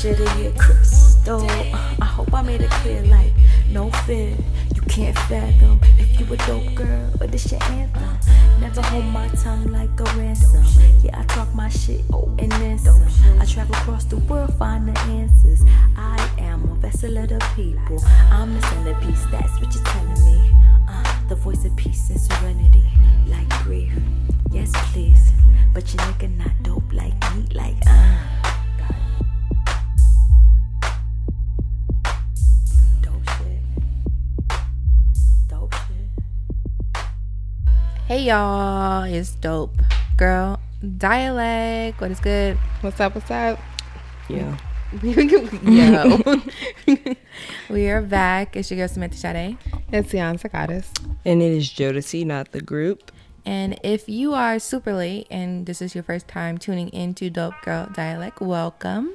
Shit it hit crystal. I hope I made it clear, like no fear. You can't fathom if you a dope girl, but this your anthem. Never hold my tongue like a ransom. Yeah, I talk my shit, oh, and then some. I travel across the world, find the answers. I am a vessel of the people. I'm the centerpiece, that's what you're telling me. Uh, the voice of peace and serenity, like grief. Yes, please. But your nigga not dope like me, like uh. Hey y'all, it's dope girl dialect. What is good? What's up? What's up? Yeah. Yo, we are back. It's your girl Samantha Sade. It's Beyonce Goddess. And it is Jodeci, not the group. And if you are super late and this is your first time tuning into Dope Girl Dialect, welcome.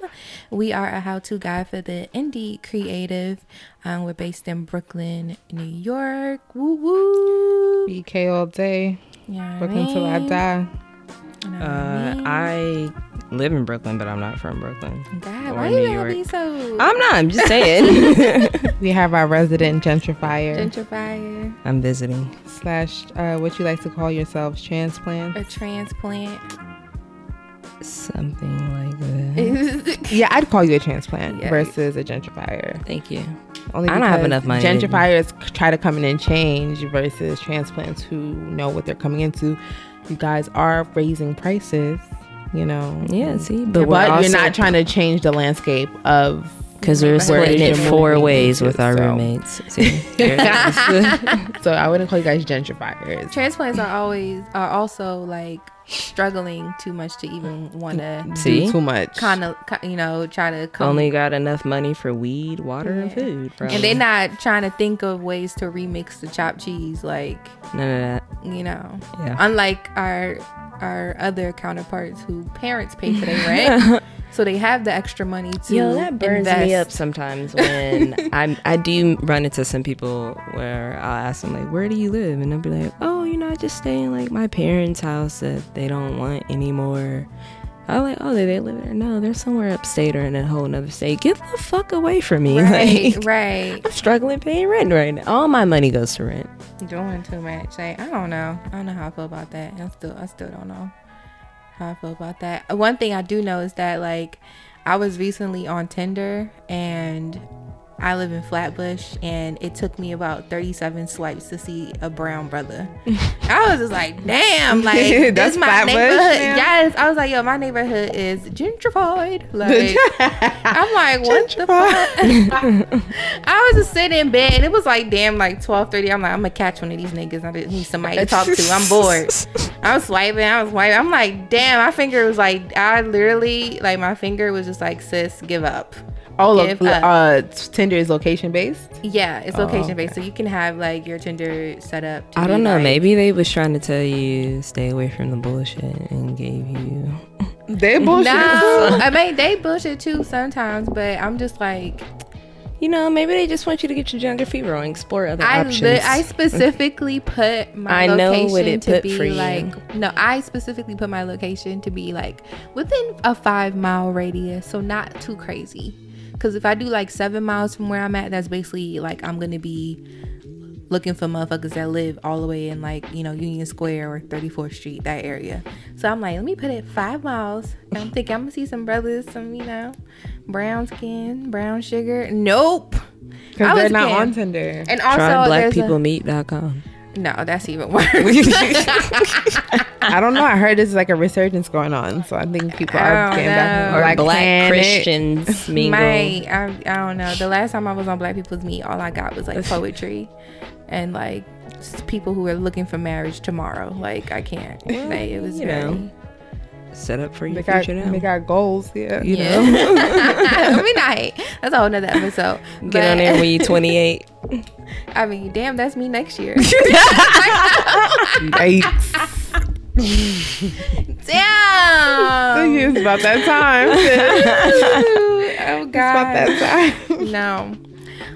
We are a how-to guide for the indie creative. Um, we're based in Brooklyn, New York. Woo woo. BK all day. Yeah, Brooklyn till I die. Uh, I live in Brooklyn, but I'm not from Brooklyn. God, or why New you York. be so I'm not. I'm just saying. We have our resident gentrifier gentrifier I'm visiting. slash uh, what you like to call yourselves transplant. A transplant? Something like that. Yeah, I'd call you a transplant Yeah. versus a gentrifier. Thank you. Only I don't have enough money Gentrifiers try to come in and change versus transplants who know what they're coming into. You guys are raising prices, you know. Yeah, see, mm. But, but, we're you're not trying to change the landscape of because we're splitting it four ways with our so. roommates. See, so I wouldn't call you guys gentrifiers. Transplants are always are also like struggling too much to even want to see, too much. kind of you know try to come only got enough money for weed, water, and food. Probably. and they're not trying to think of ways to remix the chopped cheese like none of that. you know Yeah. unlike our our other counterparts who parents pay for their rent so they have the extra money to Yo, that burns invest. me up sometimes when I I do run into some people where I'll ask them like, "Where do you live?" and they'll be like, "Oh, you know, I just stay in like my parents' house that they don't want anymore." I'm like, "Oh, they, they live there? No, they're somewhere upstate or in a whole nother state. Get the fuck away from me!" right Like, right I'm struggling paying rent right now. All my money goes to rent. doing too much like i don't know i don't know how i feel about that i still i still don't know how i feel about that. One thing i do know is that like i was recently on tinder and i live in flatbush and it took me about 37 swipes to see a brown brother i was just like damn like That's my Flatbush neighborhood now? yes i was like yo my neighborhood is gentrified like i'm like what the fuck I was just sitting in bed. It was like damn, like twelve thirty. I'm like, I'm gonna catch one of these niggas. I just need somebody to talk to. I'm bored. I was swiping. I was swiping. I'm like, damn. My finger was like, I literally like my finger was just like, sis, give up. All Give of up. uh, Tinder is location based. Yeah, it's location Oh, based, so you can have like your Tinder set up. To I don't know. like- Maybe they was trying to tell you stay away from the bullshit and gave you. They bullshit. No, I mean they bullshit too sometimes, but I'm just like, You know, maybe they just want you to get your geography wrong, explore other I options. li- I specifically put my I know location what it to put be for you. like no, I specifically put my location to be like within a five mile radius, so not too crazy. Because if I do like seven miles from where I'm at, that's basically like I'm gonna be looking for motherfuckers that live all the way in like you know Union Square or 34th Street that area. So I'm like, let me put it five miles. And I'm thinking I'm gonna see some brothers, some you know, brown skin, brown sugar. Nope. Because they're not scared. on Tinder. And also, Try there's a- blackpeoplemeet.com. no, that's even worse. I don't know. I heard there's like a resurgence going on, so I think people are getting back no. on Or Black, black Planet. Christians mingle. My, I, I don't know. The last time I was on Black People's Meet, all I got was like poetry and like people who are looking for marriage tomorrow. Like I can't. Well, Like, it was you very. know. Set up for your They got, future now. they got goals. Yeah. You Yeah. I mean, I hate. That's a whole nother episode. Get But, on there when you're 28. I mean, damn, that's me next year. Yikes. damn. it's about that time. sis. oh It's about that time. No.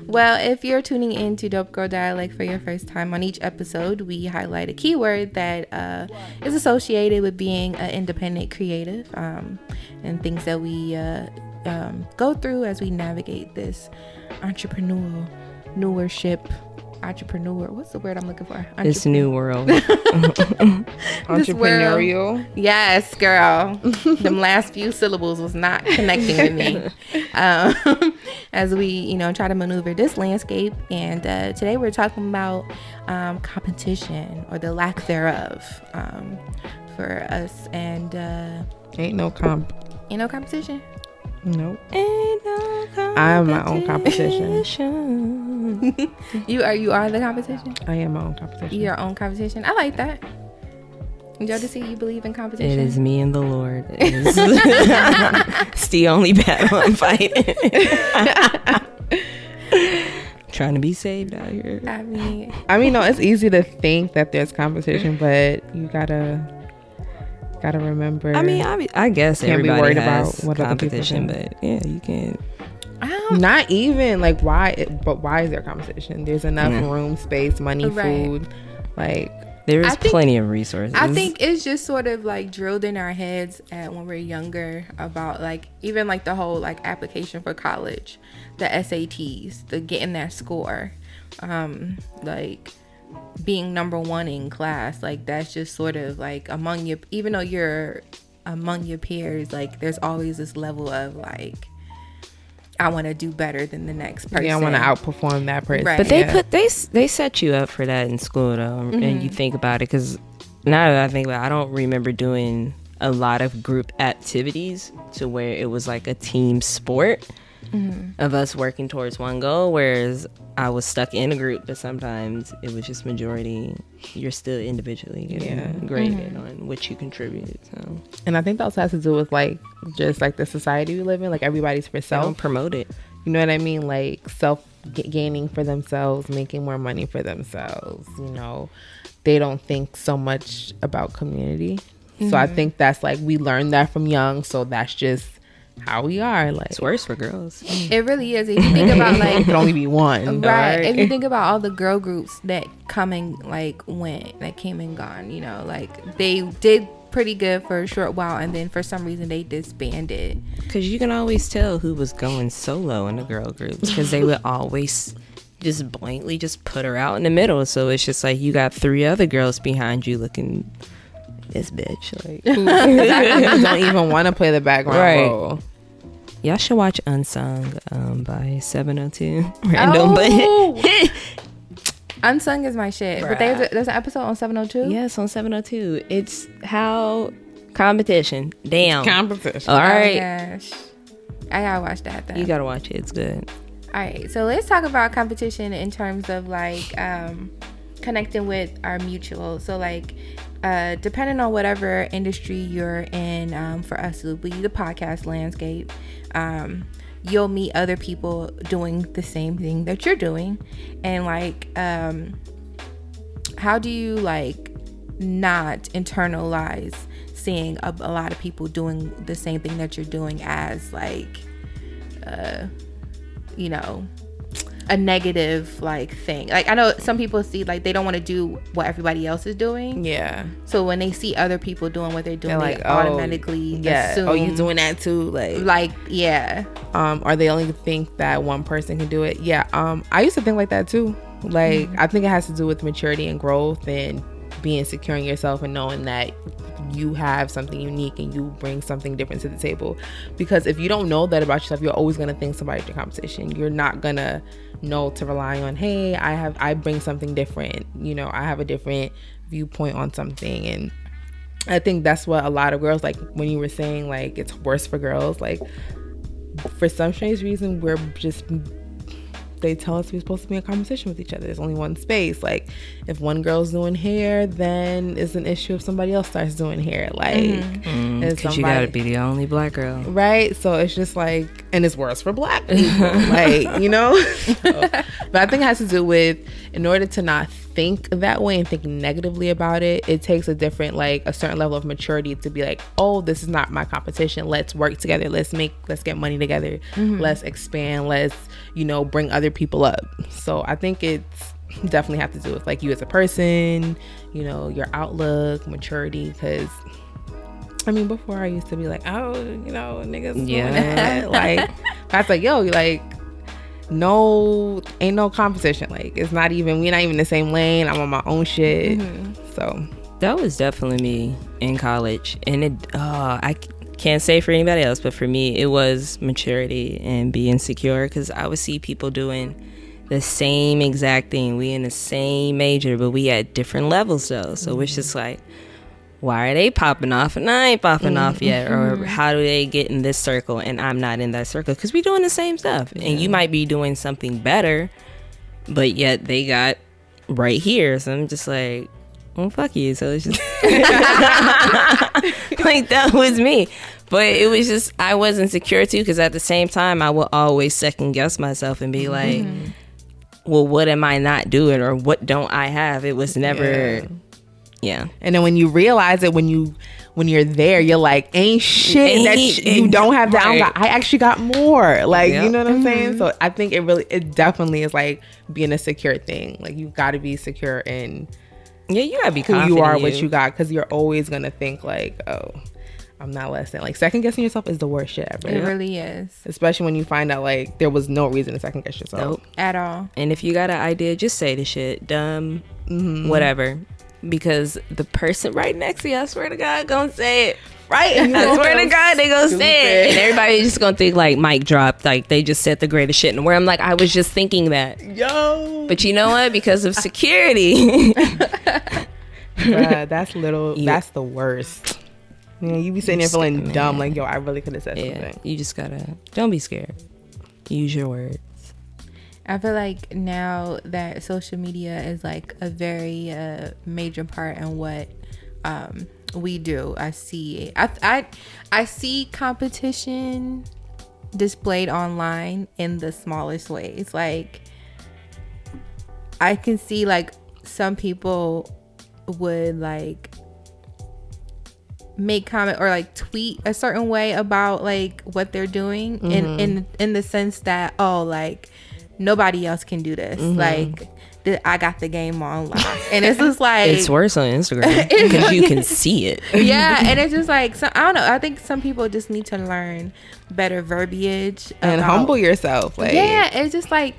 Well, if you're tuning in to Dope Girl Dialect for your first time, on each episode, we highlight a keyword that uh, is associated with being an independent creative um, and things that we uh, um, go through as we navigate this entrepreneurial newership entrepreneur what's the word i'm looking for This new world. This Entrepreneurial. Yes, girl. Them last few syllables was not connecting with me. Um, as we, you know, try to maneuver this landscape. And uh, today we're talking about um, competition or the lack thereof um, for us. And uh, Ain't no comp. Ain't no competition. Nope. Ain't no I am my own competition. Competition. You are you are the competition. I am my own competition. Your own competition. I like that. Jodeci, you believe in competition? It is me and the Lord. It is- it's the only battle I'm fighting. Trying to be saved out here. I mean, I mean, no, it's easy to think that there's competition, but you gotta gotta remember. I mean, I, I guess Can't be worried has about what other people competition, but yeah, you can. I don't. not even like why, it, but why is there competition? There's enough Mm. room, space, money, Right. food. Like, There's think- plenty of resources. I think it's just sort of like drilled in our heads at when we're younger about like even like the whole like application for college, the SATs, the getting that score, um, like being number one in class. Like that's just sort of like among your even though you're among your peers, like there's always this level of like I want to do better than the next person. yeah, I want to outperform that person. Right. But they Yeah. put they they set you up for that in school though, and Mm-hmm. you think about it because now that I think about, it, I don't remember doing a lot of group activities to where it was like a team sport Mm-hmm. of us working towards one goal. Whereas I was stuck in a group, but sometimes it was just majority. You're still individually getting Yeah. graded Mm-hmm. on what you contributed. So and I think that also has to do with like just like the society we live in. Like everybody's for self. don't promote it. You know what I mean? Like self gaining for themselves, making more money for themselves. You know, they don't think so much about community. So I think that's like we learned that from young. So that's just how we are. Like It's worse for girls. Mm. It really is. If you think about like it can only be one. right. If you think about all the girl groups that come and like went, that came and gone, you know, like they did pretty good for a short while, and then for some reason they disbanded. Because you can always tell who was going solo in the girl groups because they would always just blankly just put her out in the middle. So it's just like you got three other girls behind you looking this bitch. Like don't even want to play the background Right. role. y'all should watch Unsung um, by 702 Random, Oh! Unsung is my shit. But there's there's an episode on 702. yes, on 702. It's how competition. Damn. Competition. All right. Oh, gosh. I gotta watch that then. you gotta watch it. It's good. All right, so let's talk about competition in terms of like um, connecting with our mutual. So like, uh, depending on whatever industry you're in, um, for us it will be the podcast landscape. Um, you'll meet other people doing the same thing that you're doing, and like, um, how do you like not internalize seeing a, a lot of people doing the same thing that you're doing as like uh you know a negative like thing like i know some people see like they don't want to do what everybody else is doing Yeah. so when they see other people doing what they're doing They're they like, oh, automatically Yeah. assume oh, you doing that too? Like, like yeah um, or they only think that one person can do it. Yeah. Um, I used to think like that too. Like, I think it has to do with maturity and growth and being secure in yourself and knowing that you have something unique and you bring something different to the table. Because if you don't know that about yourself, you're always gonna think somebody's your competition. You're not gonna know to rely on, hey, I have I bring something different. You know, I have a different viewpoint on something and I think that's what a lot of girls like when you were saying like it's worse for girls, like for some strange reason we're just they tell us we're supposed to be in conversation with each other. There's only one space. Like if one girl's doing hair, then it's an issue if somebody else starts doing hair. Like Mm-hmm. it's Because you gotta be the only black girl. right so it's just like and it's worse for black people like you know So, but i think it has to do with in order to not think that way and think negatively about it it takes a different like a certain level of maturity to be like oh this is not my competition. Let's work together. Let's make let's get money together. Mm-hmm. Let's expand. Let's you know bring other people up. So i think it's definitely have to do with like you as a person you know your outlook maturity because I mean, before I used to be like, oh, you know, niggas, Yeah. like that's like, yo, like, no, ain't no competition. Like, it's not even, we're not even the same lane. I'm on my own shit. So, That was definitely me in college, and it. Uh, I can't say for anybody else, but for me, it was maturity and being secure because I would see people doing the same exact thing. We in the same major, but we at different levels though. So it's just like, why are they popping off and I ain't popping off mm-hmm. yet? Or mm-hmm. how do they get in this circle and I'm not in that circle? Because we're doing the same stuff, and you might be doing something better, but yet they got right here. So I'm just like, well, fuck you. So it's just like that was me. But it was just I wasn't secure too because at the same time I would always second guess myself and be like, mm-hmm. well, what am I not doing or what don't I have? It was never, Yeah. Yeah. and then when you realize it, when you, when you're there, you're like, ain't shit that Ain't- you don't have that. I right. I actually got more. Like, you know what I'm saying? So I think it really, it definitely is like being a secure thing. Like, you got to be secure in Yeah, you gotta be who you are, in what you got, because you're always gonna think like, oh, I'm not less than. Like second guessing yourself is the worst shit ever. It really is Especially when you find out like there was no reason to second guess yourself. Nope. at all. And if you got an idea, just say the shit, dumb, Mm-hmm. whatever, because the person right next to you, I swear to God, gonna say it. Right, you I swear to God, they gonna say it, and everybody just gonna think like mic dropped, like they just said the greatest shit. And where I'm like, I was just thinking that, Yo, but you know what? Because of security, Bruh, that's little. Yeah. That's the worst. Yeah, you be sitting there feeling man. dumb, like yo, I really could have said yeah, something. you just gotta don't be scared. Use your words. I feel like now that social media is like a very uh, major part in what um, we do. I see, I, I, I see competition displayed online in the smallest ways. Like, I can see like some people would like make comment or like tweet a certain way about like what they're doing in in in the sense that oh like nobody else can do this like th- I got the game on lock and it's just like It's worse on Instagram because you can see it. yeah and it's just like so, I don't know I think some people just need to learn better verbiage And humble yourself, like yeah, it's just like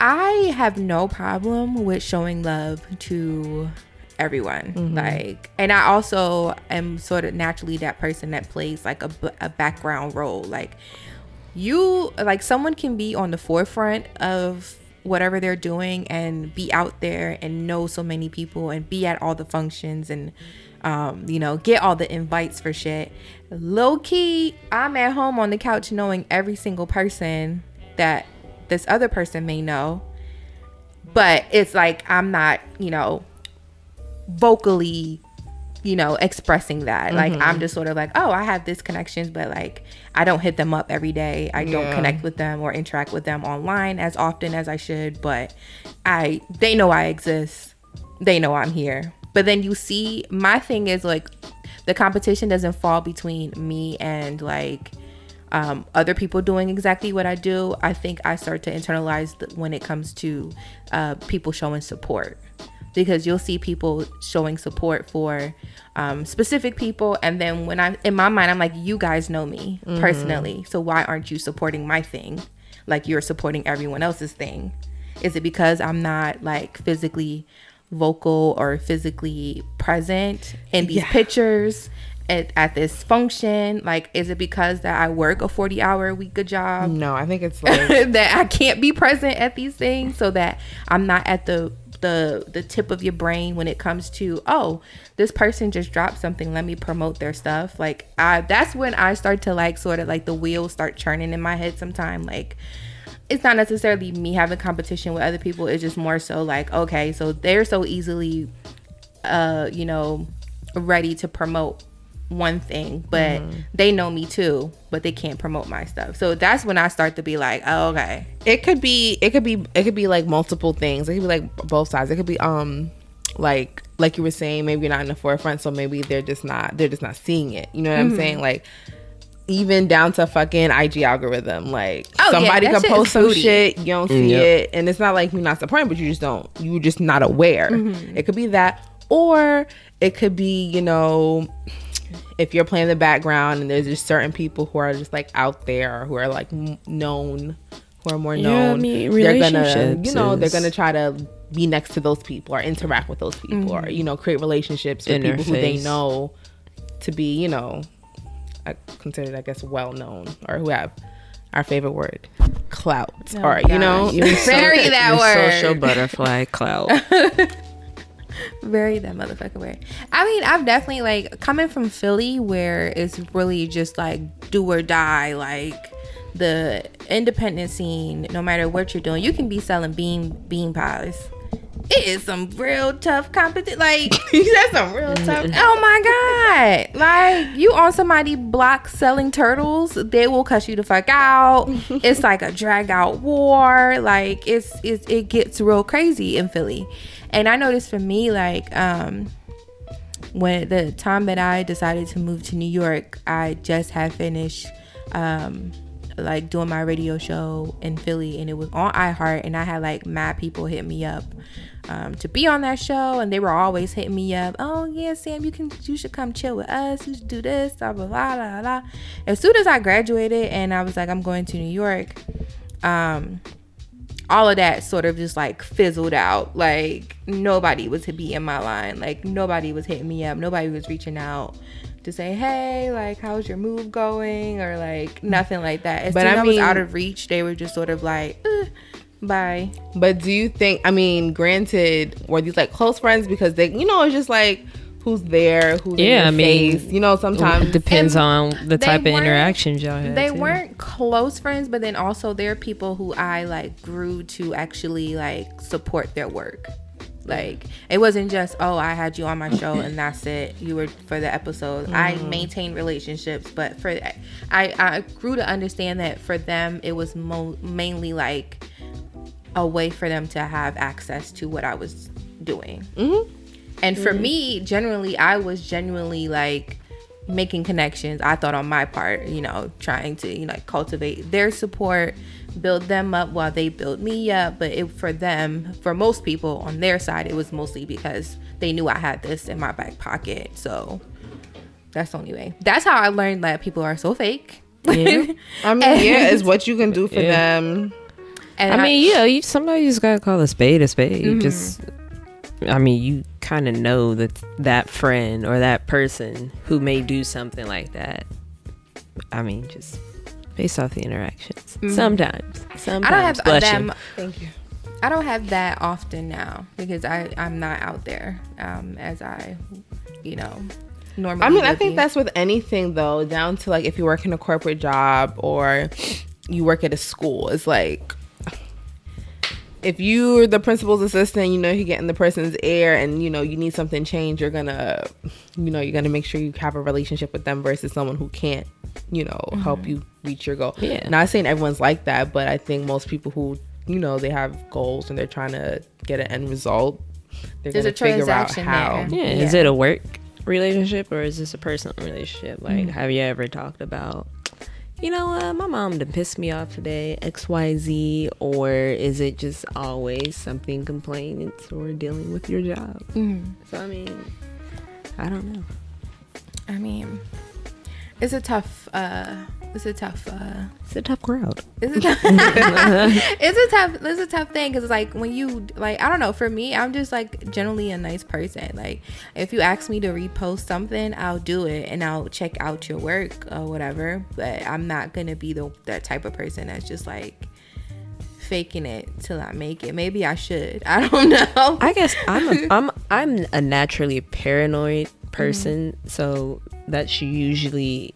I have no problem with showing love to everyone. Mm-hmm. Like, and I also am sort of naturally that person that plays like a, a background role. Like, you, like, someone can be on the forefront of whatever they're doing and be out there and know so many people and be at all the functions and um, you know, get all the invites for shit. Low key, I'm at home on the couch knowing every single person that this other person may know. But it's like I'm not, you know, vocally, you know, expressing that. Like I'm just sort of like, oh, I have this connections, but like I don't hit them up every day. I don't connect with them or interact with them online as often as I should, but I they know I exist. They know I'm here. But then you see my thing is like the competition doesn't fall between me and like um, other people doing exactly what I do, I think I start to internalize when it comes to uh, people showing support. Because you'll see people showing support for um, specific people, and then when I'm in my mind, I'm like, you guys know me personally, so why aren't you supporting my thing, like you're supporting everyone else's thing? Is it because I'm not like physically vocal or physically present in these pictures at, at this function? Like, is it because that I work a 40 hour a week a job? No, I think it's like that I can't be present at these things so that I'm not at the the the tip of your brain when it comes to oh this person just dropped something let me promote their stuff. Like I that's when I start to like sort of like the wheels start churning in my head sometime. Like it's not necessarily me having competition with other people. It's just more so like okay so they're so easily uh you know ready to promote one thing but mm-hmm. they know me too but they can't promote my stuff. So that's when i start to be like oh, okay. It could be it could be it could be like multiple things. It could be like both sides. It could be um like like you were saying maybe you're not in the forefront so maybe they're just not they're just not seeing it. You know what i'm mm-hmm. saying? Like even down to fucking IG algorithm. Like Oh, somebody that can post some shit, you don't see Yep. it, and it's not like you're not supporting, but you just don't, you're just not aware. Mm-hmm. It could be that, or it could be you know if you're playing the background and there's just certain people who are just like out there who are like m- known who are more known Yeah, I mean, they're gonna you know they're gonna try to be next to those people or interact with those people or you know create relationships with people who they know to be you know uh, considered i guess well known or who have our favorite word clout or you know You're so- that word. Social butterfly cloud. Very that motherfucker word. I mean, I've definitely like coming from Philly where it's really just like do or die, like the independent scene, no matter what you're doing, you can be selling bean bean pies. It is some real tough competition. Like that's some real tough Oh my god! Like you on somebody block selling turtles, they will cuss you the fuck out. it's like a drag out war. Like it's, it's it gets real crazy in Philly, and I noticed for me like um when the time that I decided to move to New York, I just had finished um like doing my radio show in Philly and it was on iHeart and I had like mad people hit me up um, to be on that show and they were always hitting me up oh yeah Sam you can you should come chill with us you should do this blah blah blah blah blah. As soon as I graduated and I was like I'm going to New York um all of that sort of just like fizzled out. Like nobody was to be in my line. Like nobody was hitting me up. Nobody was reaching out to say, "Hey, like how's your move going?" or like nothing like that. As But soon I I was mean- out of reach, they were just sort of like, eh, "Bye." But do you think? I mean, granted, were these like close friends because they, you know, it's just like who's there, who's in Yeah, your I mean, face. You know, sometimes Depends And on the type of weren't- interactions y'all had. They too. weren't close friends, but then also there are people who I like grew to actually like support their work. Like it wasn't just oh I had you on my show and that's it. You were for the episode. I mm-hmm. maintained relationships, but for I I grew to understand that for them it was mo- mainly like a way for them to have access to what I was doing. Mm-hmm. And for me, generally, I was genuinely like making connections. I thought on my part, you know, trying to you know cultivate their support, build them up while they built me up. But it, for them, for most people on their side, it was mostly because they knew I had this in my back pocket. So that's the only way. That's how I learned that people are so fake. Yeah. I mean, yeah, it's what you can do for Yeah. them. And I mean, yeah, you somebody just gotta call a spade a spade. Mm-hmm. Just, I mean, you kind of know that that friend or that person who may do something like that. I mean, just based off the interactions. Sometimes, sometimes. Mm-hmm. I don't have bless you. Thank you. I don't have that often now because I I'm not out there um, as I, you know, normally. I mean, I think be. that's with anything though, down to like if you work in a corporate job or you work at a school. It's like if you're the principal's assistant, you know you get in the person's ear and you know you need something changed, you're gonna you know, you're gonna make sure you have a relationship with them versus someone who can't, you know, help mm-hmm. you reach your goal. Yeah. Not saying everyone's like that, but I think most people who, you know, they have goals and they're trying to get an end result, they're There's gonna a figure out transaction how. there. Yeah. Is it a work relationship or is this a personal relationship? Like, mm-hmm. have you ever talked about, you know, uh, my mom done pissed me off today, X, Y, Z, or is it just always something complainants or dealing with your job? So I mean, I don't know. I mean, it's a tough. uh It's a tough. uh It's a tough crowd. It's a tough. it's a tough. It's a tough thing because like when you like I don't know. For me, I'm just like generally a nice person. Like if you ask me to repost something, I'll do it and I'll check out your work or whatever. But I'm not gonna be the that type of person that's just like faking it till I make it. Maybe I should. I don't know. I guess I'm a, I'm I'm a naturally paranoid person, so that's usually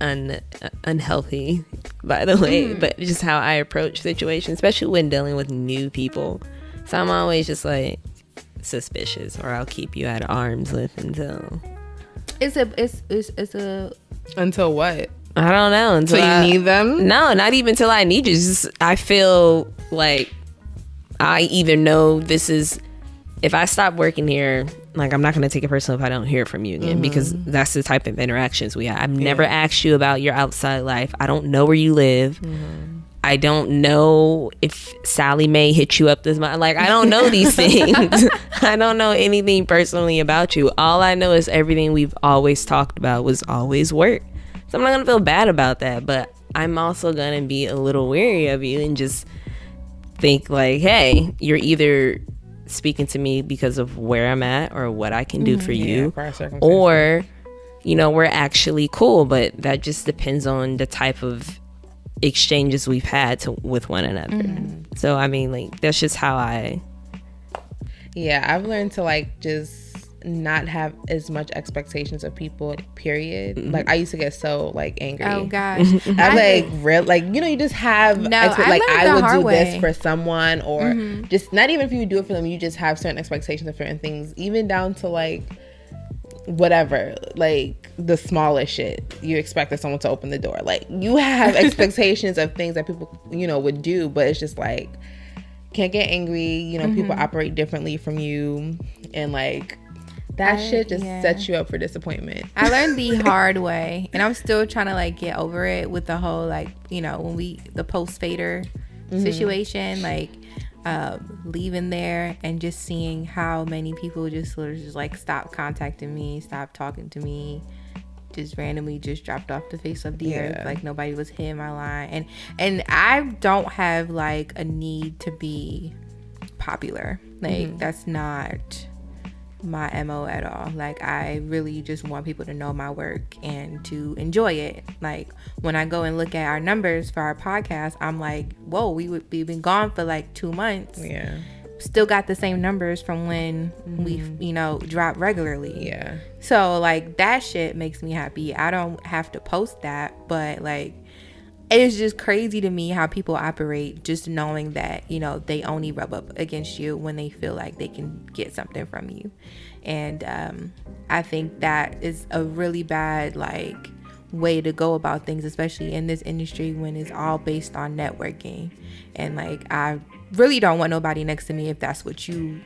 un unhealthy. By the way, hmm. but just how I approach situations, especially when dealing with new people. So I'm always just like suspicious, or I'll keep you at arm's length until it's a it's it's, it's a Until what? I don't know. So Until you I- need them? No, not even till I need you. Just I feel like I either know this is if I stop working here, like I'm not gonna take it personal if I don't hear from you again mm-hmm. because that's the type of interactions we have. I've never asked you about your outside life. I don't know where you live. I I don't know if Sallie Mae hit you up this month. Like I don't know these things. I don't know anything personally about you. All I know is everything we've always talked about was always work. So I'm not gonna feel bad about that, but I'm also gonna be a little wary of you and just think like, hey, you're either speaking to me because of where I'm at or what I can do mm-hmm. for you, for circumstances. or you know, we're actually cool. But that just depends on the type of exchanges we've had to, with one another. Mm-hmm. So I mean, like that's just how I. Yeah, I've learned to like just not have as much expectations of people. Period. Like I used to get so like angry. Oh gosh. I like real like you know you just have No, expe- I like I the would do way. this for someone or just not even if you do it for them you just have certain expectations of certain things even down to like whatever like the smallest shit you expect that someone to open the door like you have expectations of things that people you know would do but it's just like can't get angry you know people Mm-hmm. operate differently from you and like that I- shit just yeah. sets you up for disappointment. I learned the hard way, and I'm still trying to like get over it with the whole like you know when we the post fader situation, like um, leaving there and just seeing how many people just of just like stop contacting me, stop talking to me, just randomly just dropped off the face of the earth, like nobody was hitting my line, and and I don't have like a need to be popular, like that's not my mo at all. Like i really just want people to know my work and to enjoy it. Like when i go and look at our numbers for our podcast i'm like whoa we would we've been gone for like two months. Yeah. Still got the same numbers from when we mm-hmm. you know drop regularly. Yeah. So like that shit makes me happy. I don't have to post that, but like it's just crazy to me how people operate just knowing that, you know, they only rub up against you when they feel like they can get something from you. And um I think that is a really bad like way to go about things especially in this industry when it's all based on networking and like I really don't want nobody next to me if that's what you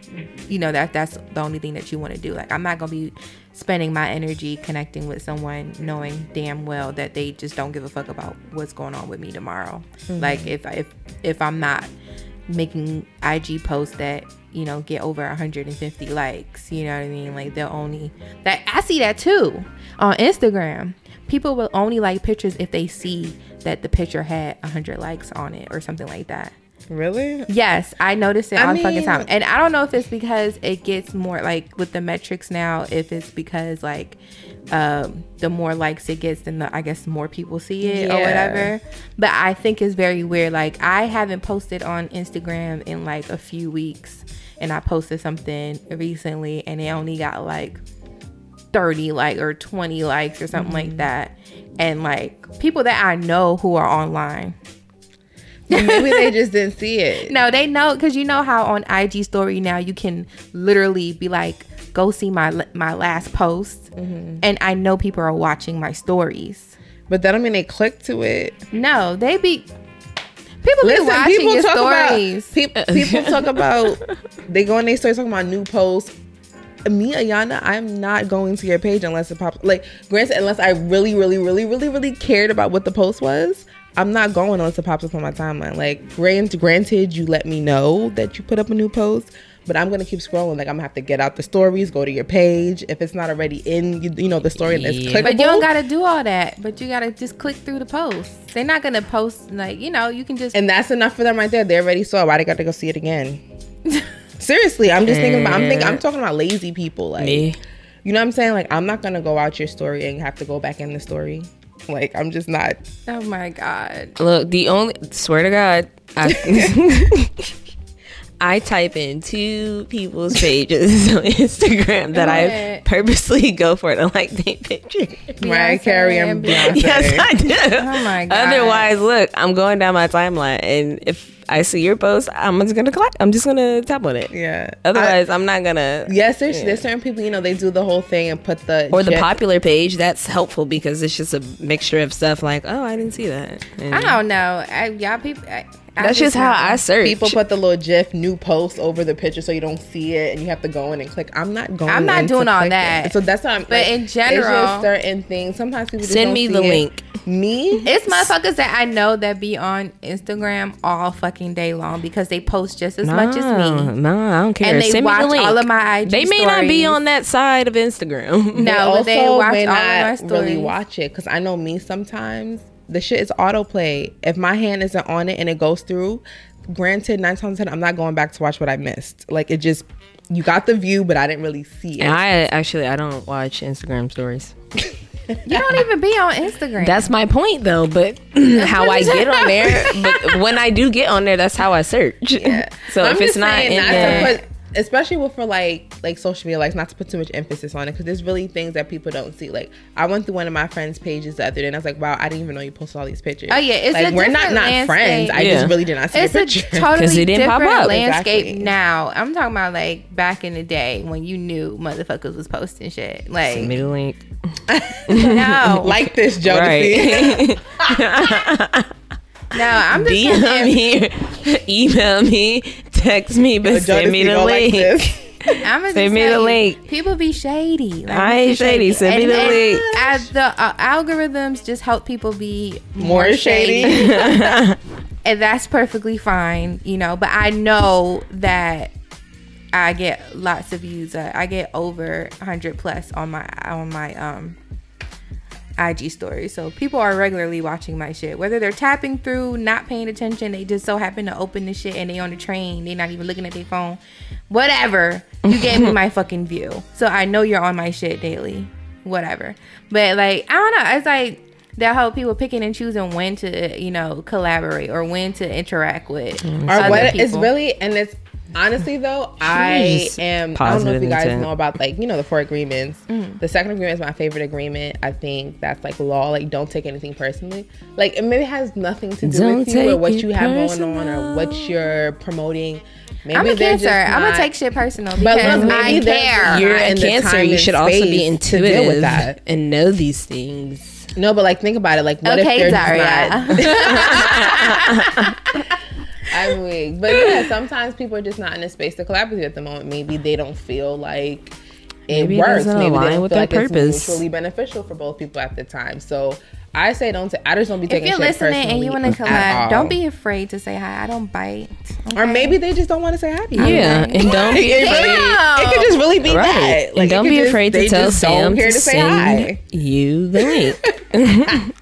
you know that that's the only thing that you want to do. Like i'm not gonna be spending my energy connecting with someone knowing damn well that they just don't give a fuck about what's going on with me tomorrow. Mm-hmm. Like if if if i'm not making ig posts that you know get over 150 likes you know what i mean? Like they'll only that i see that too on instagram. People will only like pictures if they see that the picture had 100 likes on it or something like that really Yes, I noticed it I on fucking time. And I don't know if it's because it gets more like with the metrics now, if it's because like um the more likes it gets then the I guess more people see it or whatever. But I think it's very weird. Like I haven't posted on Instagram in like a few weeks and I posted something recently and it only got like 30 like or 20 likes or something Mm-hmm. like that. And like people that I know who are online maybe they just didn't see it no, they know because you know how on IG story now you can literally be like, "Go see my my last post," Mm-hmm. and I know people are watching my stories. but that don't mean they click to it No, they be people be Listen, watching people your talk stories. about people, people talk about they go on their stories talking about new posts. Me, Ayana, I'm not going to your page unless it pops. Like, granted, unless I really, really, really, really, really cared about what the post was, I'm not going unless it pops up on my timeline. Like, grant, granted, you let me know that you put up a new post, but I'm gonna keep scrolling. Like, I'm gonna have to get out the stories, go to your page. If it's not already in, you, you know, the story and it's Yeah. clickable. But you don't gotta do all that. But you gotta just click through the posts. They're not gonna post like you know. You can just and that's enough for them right there. They already saw. it. Why they got to go see it again? Seriously, I'm just thinking about. I'm thinking. I'm mm. talking about lazy people. Like, Me. you know what I'm saying? Like, I'm not gonna go out your story and have to go back in the story. Like, I'm just not. oh my god. Look, the only swear to God, I, I type in two people's pages on Instagram that I purposely go for to like their picture. Mariah Beyonce Carey and and Beyonce. yes, I do. Oh my god. Otherwise, look, I'm going down my timeline, and if I see your post, I'm just gonna click. I'm just gonna tap on it. Yeah. Otherwise, I, am not gonna. I, yeah, there's certain people. You know, they do the whole thing and put the Or the jet- popular page, that's helpful because it's just a mixture of stuff like, oh, I didn't see that. And I don't know. I, y'all people, I, I That's just how. I search. People put the little GIF new post over the picture so you don't see it, and you have to go in and click. I'm not going. I'm not in doing all that. it. So that's what I'm. But in it's general- certain things. Sometimes people just Send me the it. link. Me, It's motherfuckers that I know that be on Instagram all fucking day long because they post just as much as me. No, I don't care. And they Send me watch the all of my IG They may not be on that side of Instagram. No, but they also watch all of my stories. really watch it because I know me sometimes the shit is autoplay. If my hand isn't on it and it goes through, granted nine times out of ten I'm not going back to watch what I missed. Like it just you got the view, but I didn't really see it. And I actually I don't watch Instagram stories. You don't even be on Instagram. That's my point though, but how I get on there, but when I do get on there, that's how I search. So I'm if it's just not saying in not there, to put, especially with for like like social media, like not to put too much emphasis on it because there's really things that people don't see. Like I went through one of my friends' pages the other day and I was like, wow, I didn't even know you posted all these pictures. Oh, yeah, it's like a we're not different not friends. I landscape. just really did not see it's the a picture. totally 'Cause it didn't pop different up. landscape Exactly. now. I'm talking about like back in the day when you knew motherfuckers was posting shit. Like send me the link. no, like this, Jodeci. Right. No. I'm just DM saying, me, email me, text me, but send me the go like link. I'm just Send me the link. People be shady. Like, I ain't people shady. Send me the link. As the uh, algorithms just help people be more, More shady. shady. and that's perfectly fine, you know. But I know that I get lots of views. Uh, I get over 100 plus on my on my um IG stories. So people are regularly watching my shit. Whether they're tapping through, not paying attention, they just so happen to open the shit and they on the train, they not even looking at their phone. Whatever. You gave me my fucking view. So I know you're on my shit daily. Whatever. But like, I don't know. It's like that whole people picking and choosing when to, you know, collaborate or when to interact with. Mm-hmm. or other what it's really and it's honestly though i Just am i don't know if you guys intent. know about like you know the four agreements Mm. the second agreement is my favorite agreement i think that's like law like don't take anything personally like it maybe has nothing to do Don't with you or what you have going on or what you're promoting maybe I'm a cancer. just I'm gonna take shit personal but because look, I maybe they're- care. You're a in the cancer. time You should also be space to deal intuitive with that. and know these things. no but like think about it like what okay, if they're Daria. not I'm weak. But yeah, sometimes people are just not in a space to collaborate with you at the moment. Maybe they don't feel like it Maybe works. doesn't Maybe they don't with feel like purpose. it's mutually beneficial for both people at the time. So I say don't. T- I just don't be taking. if taking you're shit listening and you want to at collab, don't be afraid to say hi. I don't bite. Or maybe they just don't want to say hi to you. Yeah, and don't be It, afraid. really, it could just really be Right. that. and don't be just- afraid to tell just Sam to to say send hi. you the link.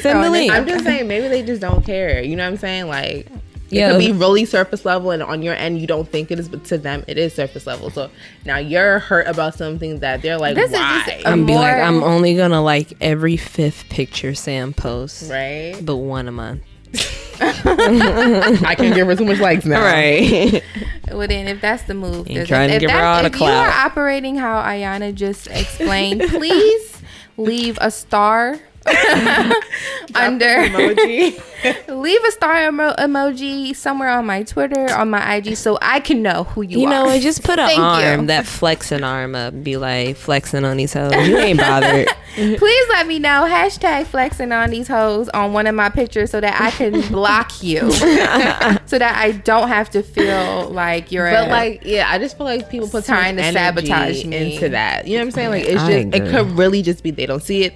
send the link. I'm just saying, maybe they just don't care. You know what I'm saying? Like, it Yeah. could be really surface level, and on your end, you don't think it is, but to them, it is surface level. So now you're hurt about something that they're like, This is why? just a- I'm be like, I'm only gonna like every fifth picture Sam posts, right? but one a month. I can't give her too much likes now. Right. Well, then, if that's the move, You if- trying to if give her that's- all the if you are operating how Ayana just explained, please leave a star under. Emoji. leave a star emo- emoji somewhere on my Twitter, on my IG, so I can know who you, You are. You know what? Just put an Thank you. arm, that flexing arm up, be like flexing on these hoes. You ain't bothered. Please let me know. Hashtag flexing on these hoes on one of my pictures so that I can block you. so that I don't have to feel like you're But a- like, yeah, I just feel like people put too Trying to sabotage me. into that. You know what I'm saying? Like, it's I just it could really just be they don't see it.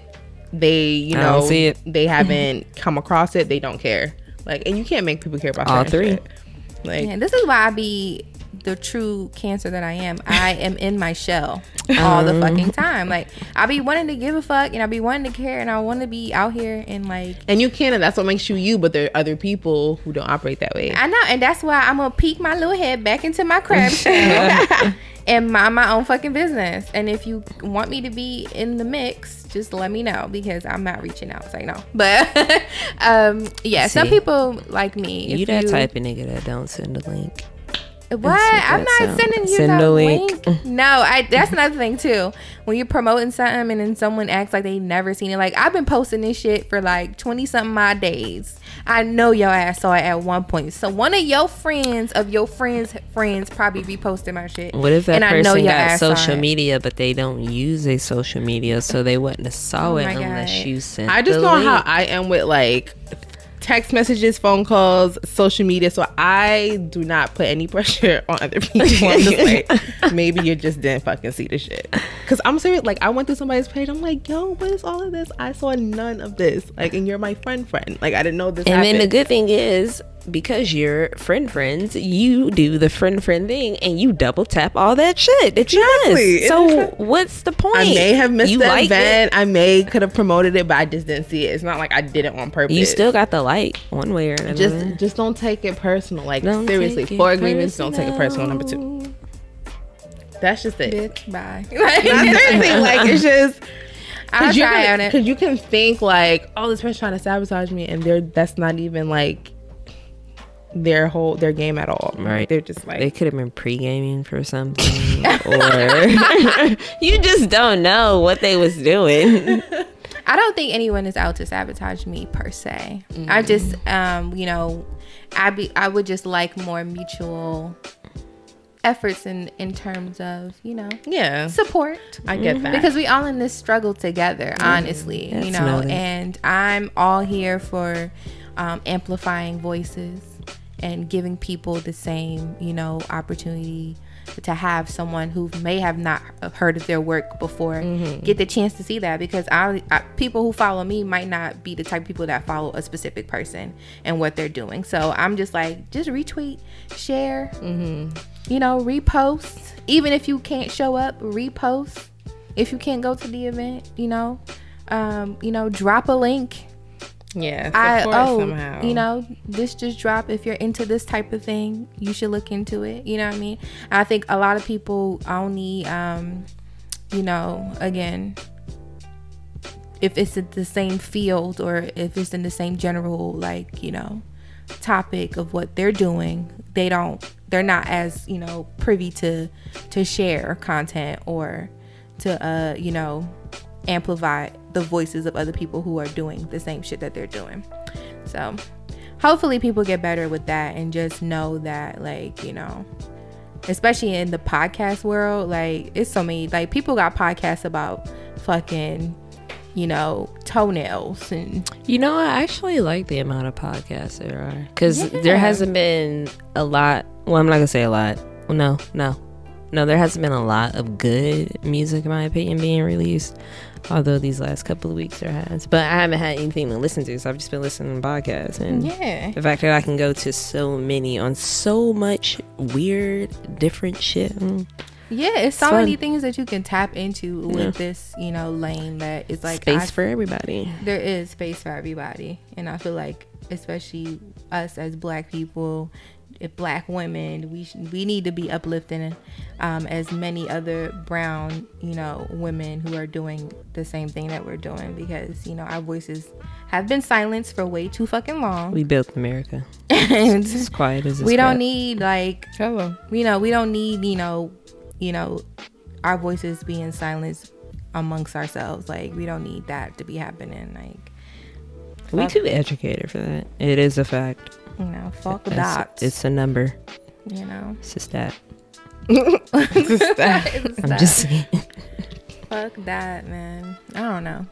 They, you know, see it. they haven't come across it. They don't care. Like, and you can't make people care about All three. shit. Like, Yeah, this is why I be the true cancer that I am. I am in my shell all the fucking time. Like I be wanting to give a fuck and I be wanting to care and I want to be out here and like and you can, and that's what makes you you. But there are other people who don't operate that way. I know, and that's why I'm gonna peek my little head back into my crab shell and mind my own fucking business. And if you want me to be in the mix, just let me know because I'm not reaching out. Say no, but um, yeah, some people like me. You if that type of nigga that don't send a link. What? what I'm not sound- sending you Send no link. link. No, I. That's another thing too. When you're promoting something and then someone acts like they never seen it. Like I've been posting this shit for like twenty something my days. I know your ass saw it at one point. So one of your friends of your friends' friends probably reposted my shit. What if that And I know person your got ass social media, but they don't use a social media, so they wouldn't have saw Oh it my unless God. you sent. I just the know link. how I am with like text messages, phone calls, social media. So I do not put any pressure on other people. I'm just like, maybe you just didn't fucking see the shit. Cause I'm serious. Like I went through somebody's page. I'm like, yo, what is all of this? I saw none of this. Like, and you're my friend, friend. Like I didn't know this. And then the good thing is, because you're friend friends, you do the friend friend thing and you double tap all that shit that you Exactly. missed. So what's the point? I may have missed you the liked event. I may could have promoted it, but I just didn't see it. It's not like I did it on purpose. You still got the like one way or another. just just don't take it personal. Like Don't seriously, take four agreements. Don't take it personal. Number two. That's just it. Bitch, bye. Not seriously, like it's just I'll you try can, on it. Cause you can think like, oh, this person's trying to sabotage me, and they're that's not even like their whole their game at all. Right. They're just like They could have been pre gaming for something, or you just don't know what they was doing. I don't think anyone is out to sabotage me per se. I just, um, you know, I be I would just like more mutual efforts in in terms of you know yeah. support I get that because we all in this struggle together. Honestly, you know, noted. and I'm all here for um, amplifying voices and giving people the same you know opportunity to have someone who may have not heard of their work before get the chance to see that. Because I, I people who follow me might not be the type of people that follow a specific person and what they're doing. So i'm just like just retweet share you know repost. Even if you can't show up repost. If you can't go to the event you know um you know drop a link yeah. I oh somehow. you know this just dropped. If you're into this type of thing, you should look into it. You know what I mean? I think a lot of people only, um, you know, again, if it's in the same field or if it's in the same general like you know topic of what they're doing, they don't. They're not as you know privy to to share content or to uh you know amplify the voices of other people who are doing the same shit that they're doing. So hopefully people get better with that and just know that like, you know, especially in the podcast world, like it's so many like people got podcasts about fucking, you know, toenails and You know, I actually like the amount of podcasts there are because Yeah. there hasn't been a lot. Well, I'm not gonna say a lot. No, no, no. There hasn't been a lot of good music, in my opinion, being released. Although these last couple of weeks there has, but I haven't had anything to listen to, so I've just been listening to podcasts. And yeah. the fact that I can go to so many on so much weird, different shit. mm, Yeah, it's so fun. many things that you can tap into with Yeah. this, you know, lane that is like Space I for everybody. there is space for everybody and i feel like especially us as black people black women we sh- we need to be uplifting um, as many other brown you know women who are doing the same thing that we're doing because you know our voices have been silenced for way too fucking long We built America. and As quiet as we don't kept. need like Hello. you know we don't need you know you know our voices being silenced amongst ourselves like we don't need that to be happening like We too educated for that. It is a fact. You know fuck the It's, dots it's a number. you know It's a stat. It's that. I'm that. just saying. fuck that man i don't know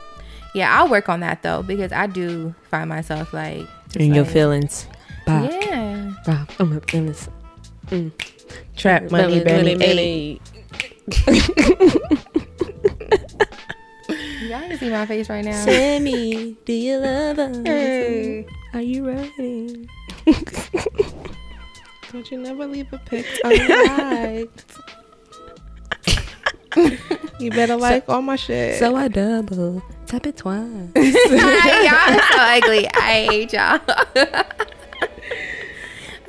yeah i'll work on that though because i do find myself like just In your feelings. Bop, yeah bop, I'm up in this. Trap money, Benny. money. y'all can see my face right now Sammy, do you love us? Hey. Are you ready? Don't you never leave a pic unliked. you better like all my shit. So I double tap it twice. y'all so ugly i hate y'all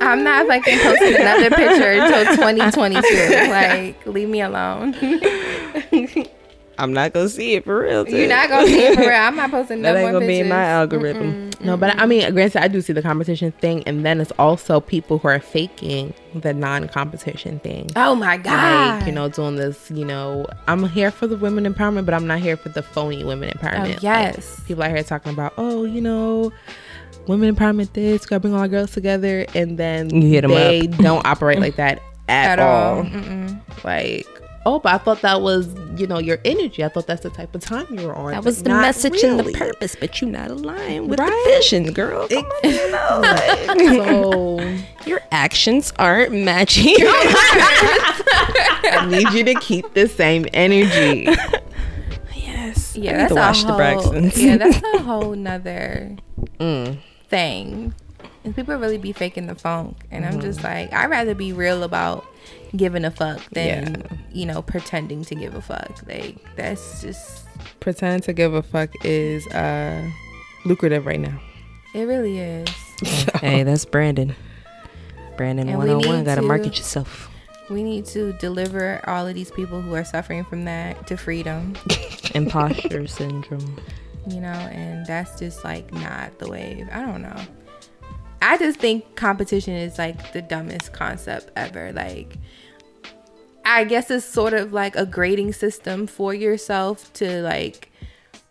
I'm not fucking posting another picture until 2022. Like, leave me alone. I'm not gonna see it for real. You're not gonna see it for real. I'm not posting no That ain't more gonna be in my pictures. algorithm. no, but I mean, granted, I do see the competition thing, and then it's also people who are faking the non-competition thing. Oh my god! Like, you know, doing this, you know, I'm here for the women empowerment, but I'm not here for the phony women empowerment. Oh, Like, yes. people out here talking about, oh, you know, women empowerment this, gotta bring all our girls together, and then You hit 'em they up. don't operate like that at, at all. all. Like, oh, but I thought that was, you know, your energy. I thought that's the type of time you were on. That was the not message and the purpose, but you're not aligned with Right. the vision, girl. Come on, you know, So your actions aren't matching. I need you to keep the same energy. yes. Yeah, I need that's to watch a the whole, Braxtons. Yeah, that's a whole nother Mm. thing. And people really be faking the funk. And I'm Mm-hmm. just like, I'd rather be real about giving a fuck than, Yeah. you know, pretending to give a fuck. Like, that's just, Pretending to give a fuck is uh lucrative right now. it really is. hey, that's Brandon. Brandon And we 101. Gotta to- market yourself. We need to deliver all of these people who are suffering from that to freedom, Imposter syndrome. you know, and that's just like not the wave. I don't know. I just think competition is like the dumbest concept ever. Like, I guess it's sort of like a grading system for yourself to like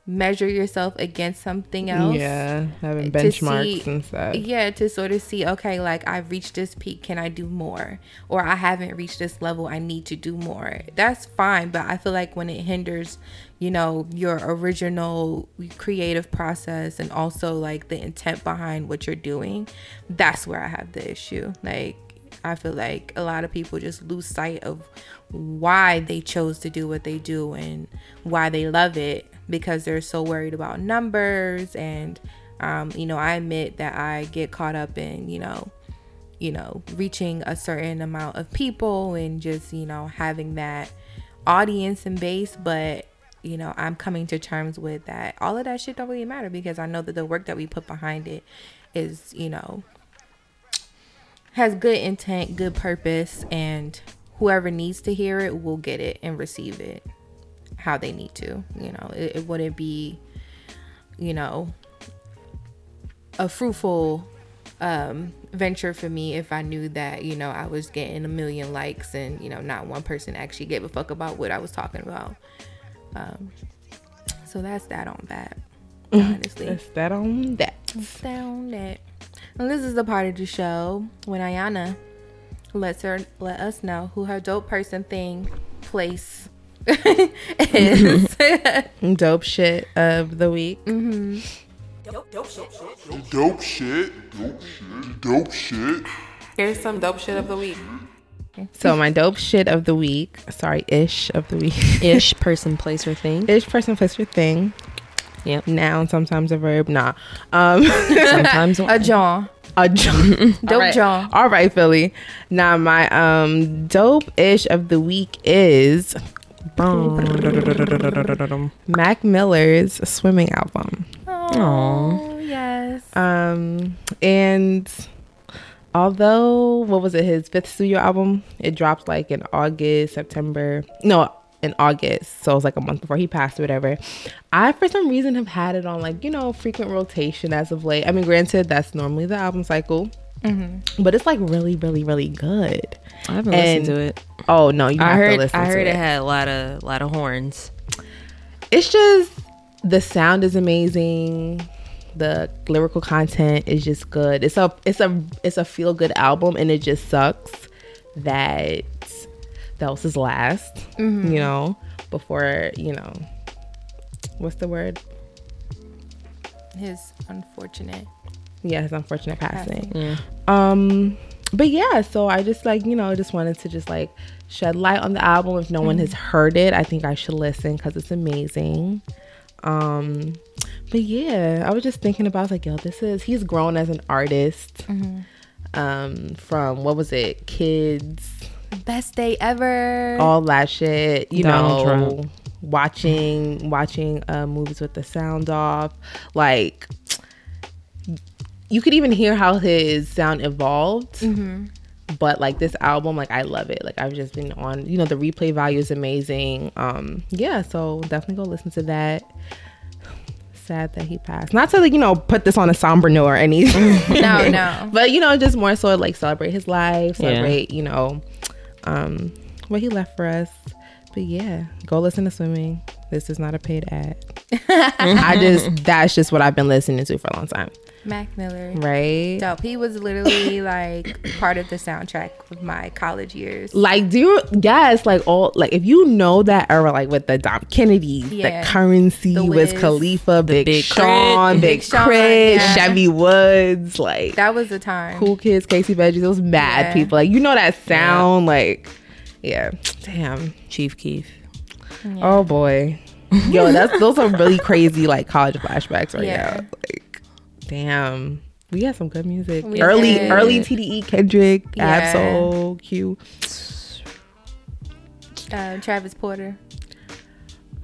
measure yourself against something else. Yeah, having benchmarks see- and stuff. Yeah, to sort of see, okay, like I've reached this peak, can I do more? Or I haven't reached this level, I need to do more. That's fine, but I feel like when it hinders, you know, your original creative process and also like the intent behind what you're doing, that's where I have the issue. Like, I feel like a lot of people just lose sight of why they chose to do what they do and why they love it because they're so worried about numbers and um, you know i admit that i get caught up in you know you know reaching a certain amount of people and just you know having that audience and base but you know i'm coming to terms with that. All of that shit don't really matter because i know that the work that we put behind it is you know has good intent, good purpose, and whoever needs to hear it will get it and receive it how they need to. You know, it, it wouldn't be, you know, a fruitful um, venture for me if I knew that, you know, I was getting a million likes and, you know, not one person actually gave a fuck about what I was talking about. Um, so that's that on that, honestly. That's that on that. Down that. And this is the part of the show when Ayana lets her let us know who her dope person thing place is. Dope shit of the week. Dope dope, shit. Dope shit. Dope shit. Dope shit. Here's some dope shit of the week. So my dope shit of the week, sorry, ish of the week. Ish person, place, or thing. ish person, place, or thing. Yep. Noun, sometimes a verb. Nah. Um, Sometimes a jaw. a John. Dope jaw. All right, Philly. Now my um dope ish of the week is Mac Miller's swimming album. Oh, yes. Um, and although what was it, his fifth studio album, it dropped like in August, September. No, in August. So it was like a month before he passed or whatever. I for some reason have had it on like, you know, frequent rotation as of late. I mean, granted, that's normally the album cycle. But it's like really, really, really good. I haven't And- listened to it. Oh no, you have I to heard. listen I to heard it. it had a lot of lot of horns. it's just the sound is amazing the lyrical content is just good it's a it's a it's a feel good album and it just sucks that that was his last you know before you know what's the word His unfortunate. yeah his unfortunate passing Yeah. um but yeah so i just like you know just wanted to just like shed light on the album. If no one has heard it i think i should listen because it's amazing. Um but yeah i was just thinking about like yo this is he's grown as an artist um from what was it kids Best day ever. all that shit you Donald know Trump. watching watching uh movies with the sound off. Like you could even hear how his sound evolved but like this album like i love it. Like i've just been on you know the replay value is amazing. Um yeah so definitely go listen to that. Sad that he passed. Not to like you know put this on a somber note or anything. No, no. but you know just more so like celebrate his life celebrate you know um what he left for us. But yeah go listen to swimming. This is not a paid ad. I just that's just what i've been listening to for a long time Mac Miller. right? Dope. He was literally like part of the soundtrack of my college years. Like, do you? Yes, like all like if you know that era, like with the Dom Kennedy, Yeah. the currency The was Wiz. Khalifa, Big, Big Sean, Crit. Big Big Sean, yeah. Chevy Woods, like That was the time. cool kids, Casey Veggies. Those mad Yeah. people. Like you know that sound, like yeah. Damn. Chief Keef. Oh boy. Yo, that's those are really crazy like college flashbacks right Yeah. now. Like, damn. We had some good music. We early, did. early TDE, Kendrick, Yeah. Ab-Soul, Q. Uh, Travis Porter.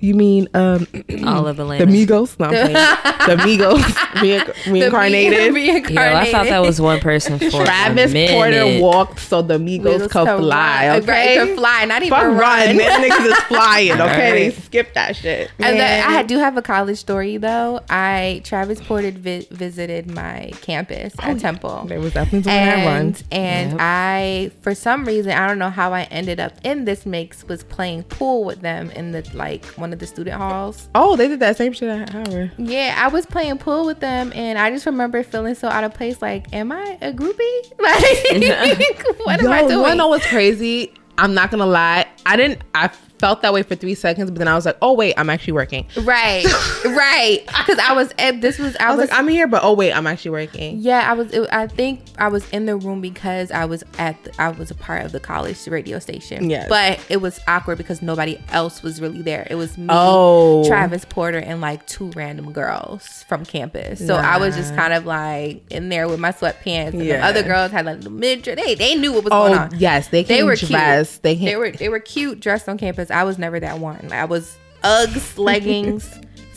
You mean um All of the Atlanta. Migos? No, I'm the Migos reinc- reincarnated. Reincarnated. Yo, I thought that was one person for Travis a. Porter walked so the Migos, Migos could could fly. run. Okay, Right, could fly, not even Fuck run. run. Them niggas is flying. Okay, they Right. skip that shit. And then I do have a college story though. I Travis Porter vi- visited my campus at Temple. There was definitely doing that run. and and Yep. I for some reason I don't know how I ended up in this mix was playing pool with them in the like one of the student halls. Oh, they did that same shit at Howard. Yeah, I was playing pool with them and I just remember feeling so out of place. Like, am I a groupie? Like, what am I Yo, you wanna know what's crazy? I'm not gonna lie. I didn't. I felt that way for three seconds, but then I was like, oh wait, I'm actually working. Right, right. Because I was. This was. I, I was was. like, I'm here, but oh wait, I'm actually working. yeah, I was. It, I think I was in the room because I was at. The, I was a part of the college radio station. Yeah, But it was awkward because nobody else was really there. It was me, Oh. Travis Porter, and like two random girls from campus. So I was just kind of like in there with my sweatpants. And Yeah. the other girls had like the mid. They they knew what was Oh going on. yes, they they were cute. dressed. They, They came, were they were cute dressed on campus. I was never that one. I was Uggs, leggings,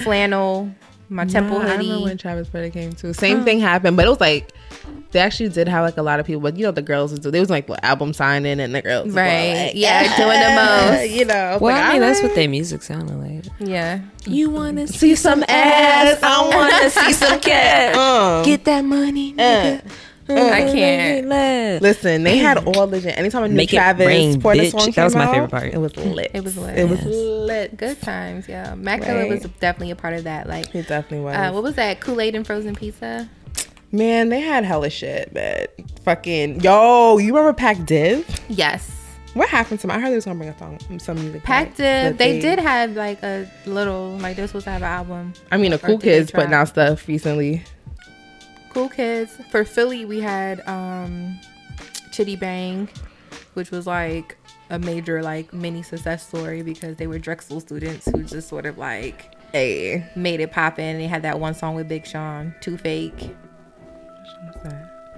flannel, my temple Nah, I remember hoodie. when Travis Porter came too. Same thing happened, but it was like they actually did have like a lot of people, but you know the girls would do. They was like what, album signing, and the girls right? all Right. like, Yeah, doing the most. You know, Well, like, I mean, that's what their music sounded like. Yeah. You want to see some ass. I want to see some cat. Uh, Get that money, uh. I can't. Listen, they had all the anytime a new Make it Travis rain, Porter bitch. song came That was my out, favorite part. It was lit. It was lit. It was Yes. lit. Good times, yeah. Mac Miller Right. was definitely a part of that. Like, It definitely was. uh, what was that? Kool Aid and frozen pizza. Man, they had hella shit, but fucking yo, you remember Pac Div? Yes. What happened to them? I heard they was gonna bring a song, some music. Pac back, Div. but They did have like a little like they were supposed to have an album. I mean, the Or cool kids try? putting out stuff recently. Cool Kids. For Philly, we had um Chiddy Bang, which was like a major like mini success story because they were Drexel students who just sort of like Hey, made it pop in. They had that one song with Big Sean, Too Fake,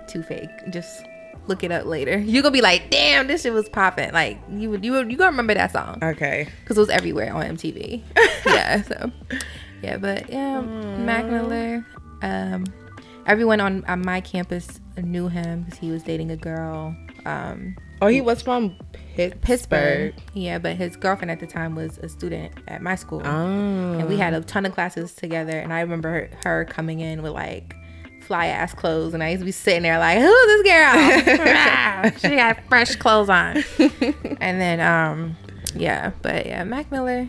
Too Fake. Just look it up later. You're gonna be like, damn, this shit was popping. Like you would you would, you gonna remember that song okay. because it was everywhere on MTV. yeah, so yeah, but yeah, Mac Miller. Um, everyone on, on my campus knew him because he was dating a girl. Um, Oh, he was from Pittsburgh. Pittsburgh. Yeah, but his girlfriend at the time was a student at my school. Oh, And we had a ton of classes together. And I remember her, her coming in with like fly ass clothes. And I used to be sitting there like, who's this girl? She got fresh clothes on. and then, um, yeah, but yeah, Mac Miller,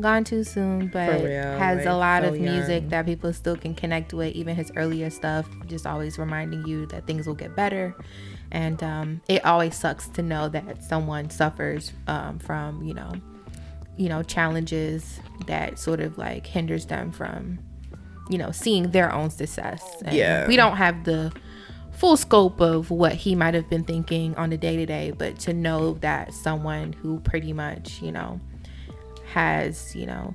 gone too soon, but real, has a lot so of music young. that people still can connect with. Even his earlier stuff, just always reminding you that things will get better. And um, it always sucks to know that someone suffers um, from, you know, you know, challenges that sort of like hinders them from, you know, seeing their own success. And Yeah. We don't have the full scope of what he might have been thinking on the day to day, but to know that someone who pretty much, you know, has, you know,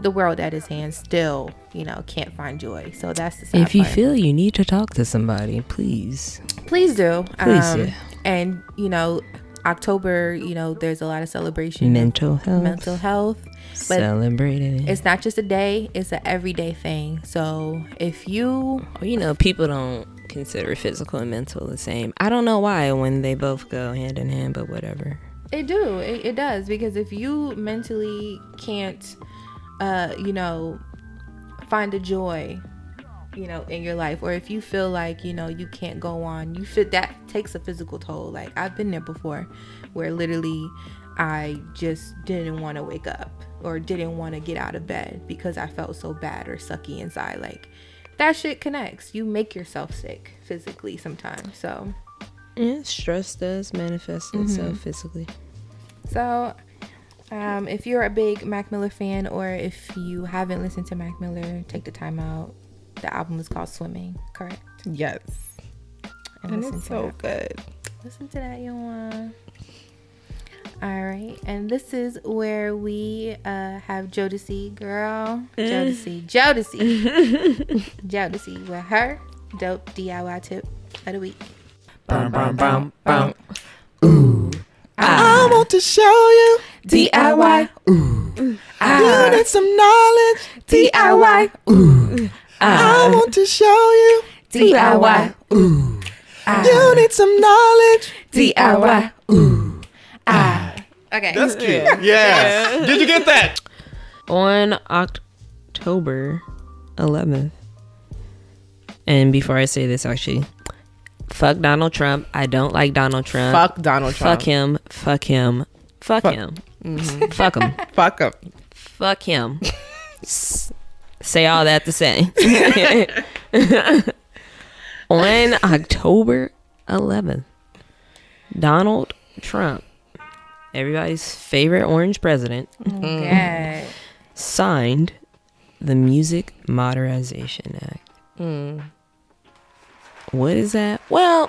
the world at his hands still, you know, can't find joy. So that's the sad If you part. feel you need to talk to somebody, please. Please do. Please um, do. And, you know, October, you know, there's a lot of celebration. Mental health. Mental health. But Celebrating it. it's not just a day, it's an everyday thing. So if you Well, you know, people don't consider physical and mental the same. I don't know why when they both go hand in hand, but whatever. It do. It, it does because if you mentally can't, uh, you know, find a joy, you know, in your life, or if you feel like you know you can't go on, you fit that takes a physical toll. Like I've been there before, where literally I just didn't want to wake up or didn't want to get out of bed because I felt so bad or sucky inside. Like that shit connects. You make yourself sick physically sometimes. So, Yeah, stress does manifest itself physically. So um, if you're a big Mac Miller fan or if you haven't listened to Mac Miller, take the time out. The album is called Swimming, correct? Yes. And listen it's to so that. good. Listen to that, you want. All right, and this is where we uh, have Jodeci, girl. Jodeci, Jodeci, Jodeci with her dope DIY tip of the week. Bum, bum, bum, bum. I ah. want to show you DIY, ah. Ooh. I, ah. you need some knowledge. DIY, Ooh. I want to show you DIY, Ooh. I, you need some knowledge. DIY. Ooh. I. Okay. That's cute. Yes. Did you get that? on October 11th. And before I say this, actually, fuck Donald Trump. I don't like Donald Trump. Fuck Donald Trump. Fuck him. Fuck him. Fuck, him. Mm-hmm. Fuck him. Fuck him. Fuck him. S- say all that to say. on October 11th, Donald Trump, everybody's favorite orange president, mm-hmm. mm. Okay. signed the Music Modernization Act. Mm. What is that? Well,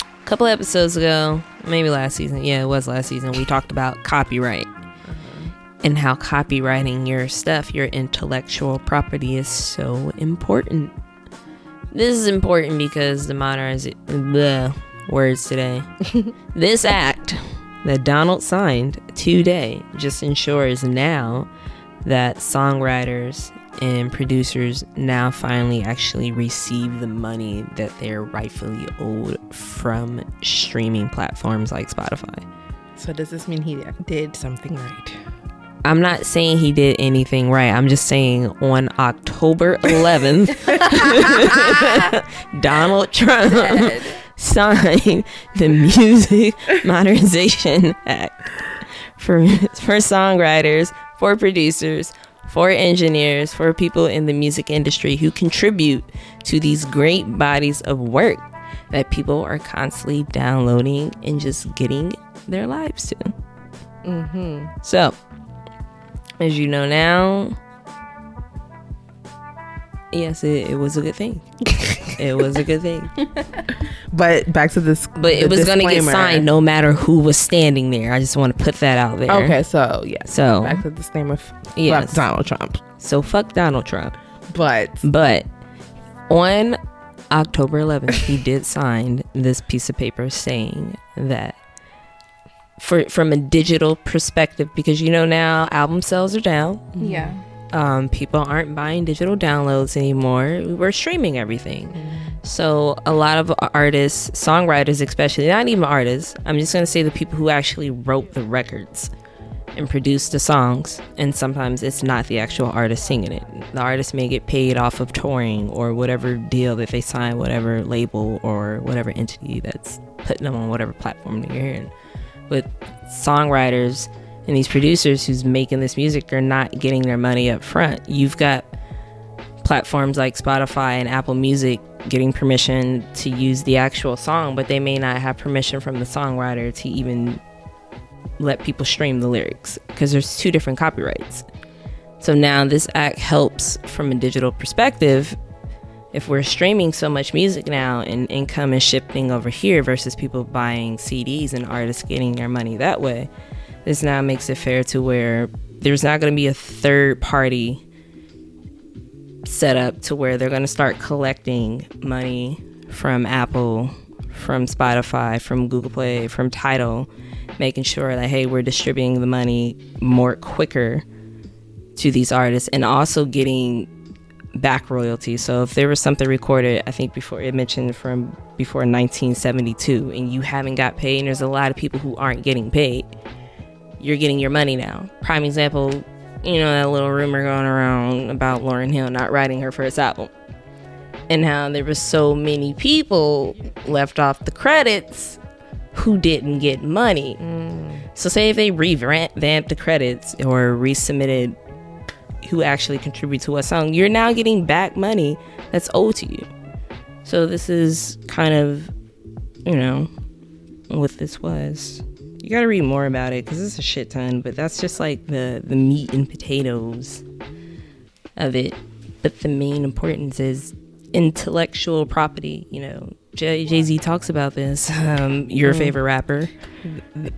a couple episodes ago, maybe last season, yeah, it was last season, we talked about copyright uh-huh. and how copywriting your stuff, your intellectual property, is so important. This is important because the modernization, the words today, this act that Donald signed today just ensures now that songwriters and producers now finally actually receive the money that they're rightfully owed from streaming platforms like Spotify. So does this mean he did something right? I'm not saying he did anything right. I'm just saying on October 11th, Donald Trump signed the Music Modernization Act for for songwriters, for producers, for engineers, for people in the music industry who contribute to these great bodies of work that people are constantly downloading and just getting their lives to. Mm-hmm. So, as you know now, yes, it, it was a good thing. it was a good thing. But back to this. But it the was going to get signed no matter who was standing there. I just want to put that out there. Okay, so yes. So, back to the disclaimer. f- Yes. Donald Trump. so fuck Donald Trump. But But on October 11th, he did sign this piece of paper saying that for from a digital perspective, because you know now album sales are down. Yeah. Um, people aren't buying digital downloads anymore. We're streaming everything. So a lot of artists, songwriters especially, not even artists, I'm just going to say the people who actually wrote the records and produced the songs. And sometimes it's not the actual artist singing it. The artist may get paid off of touring or whatever deal that they sign, whatever label or whatever entity that's putting them on whatever platform that you're hearing. But songwriters and these producers who's making this music they're not getting their money up front. You've got platforms like spotify and apple music getting permission to use the actual song but they may not have permission from the songwriter to even let people stream the lyrics because there's two different copyrights. So now this act helps from a digital perspective if we're streaming so much music now and income is shifting over here versus people buying CDs and artists getting their money that way, this now makes it fair to where there's not going to be a third party set up to where they're going to start collecting money from Apple, from Spotify, from Google Play, from Tidal, making sure that hey, we're distributing the money more quicker to these artists and also getting back royalties. So if there was something recorded, I think before it mentioned from before 1972, and you haven't got paid, and there's a lot of people who aren't getting paid, you're getting your money now. Prime example, you know that little rumor going around about Lauryn Hill not writing her first album, and how there was so many people left off the credits who didn't get money. So say if they revamped the credits or resubmitted who actually contribute to a song, you're now getting back money that's owed to you. So this is kind of, you know, what this was. You got to read more about it because it's a shit ton, but that's just like the the meat and potatoes of it. But the main importance is intellectual property. You know, Jay Z talks about this. Um, your favorite rapper,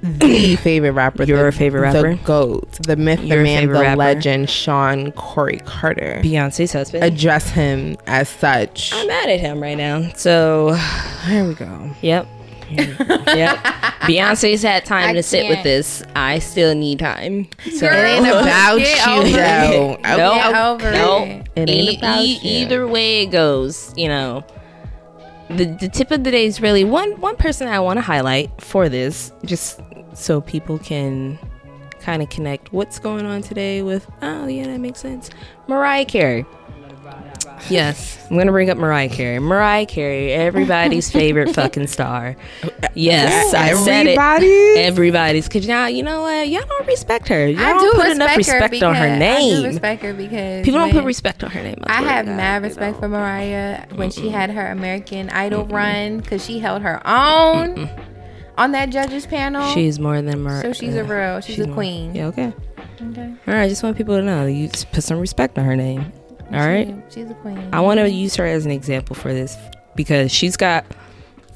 the favorite rapper. Your the, favorite rapper? The GOAT, the myth, Your the man, the rapper? legend, Shawn Corey Carter. Beyonce's husband. Address him as such. I'm mad at him right now. So, Here we go. yep. yep. Beyonce's had time I to sit with can't. this. I still need time. So It ain't about Get you, over it. though. Nope. Get over Nope. it. It ain't E- about e- you. either way it goes, you know. The the tip of the day is really one one person I want to highlight for this, just so people can kind of connect what's going on today with. Oh yeah, that makes sense. Mariah Carey. Yes, I'm gonna bring up Mariah Carey. Mariah Carey, everybody's favorite fucking star. Yes, I said it. Everybody. Everybody's, cause now you know what? Y'all don't respect her. Y'all I don't do put enough respect, respect on her because- I name. do respect her because People don't put respect on her name. I swear have God, mad respect don't. for Mariah when she had her American Idol run because she held her own on that judges panel. She's more than Mariah. so she's a real, she's, a more- queen. Yeah, okay. Okay. All right, I just want people to know you put some respect on her name. All right. She- she's a queen. I want to use her as an example for this because she's got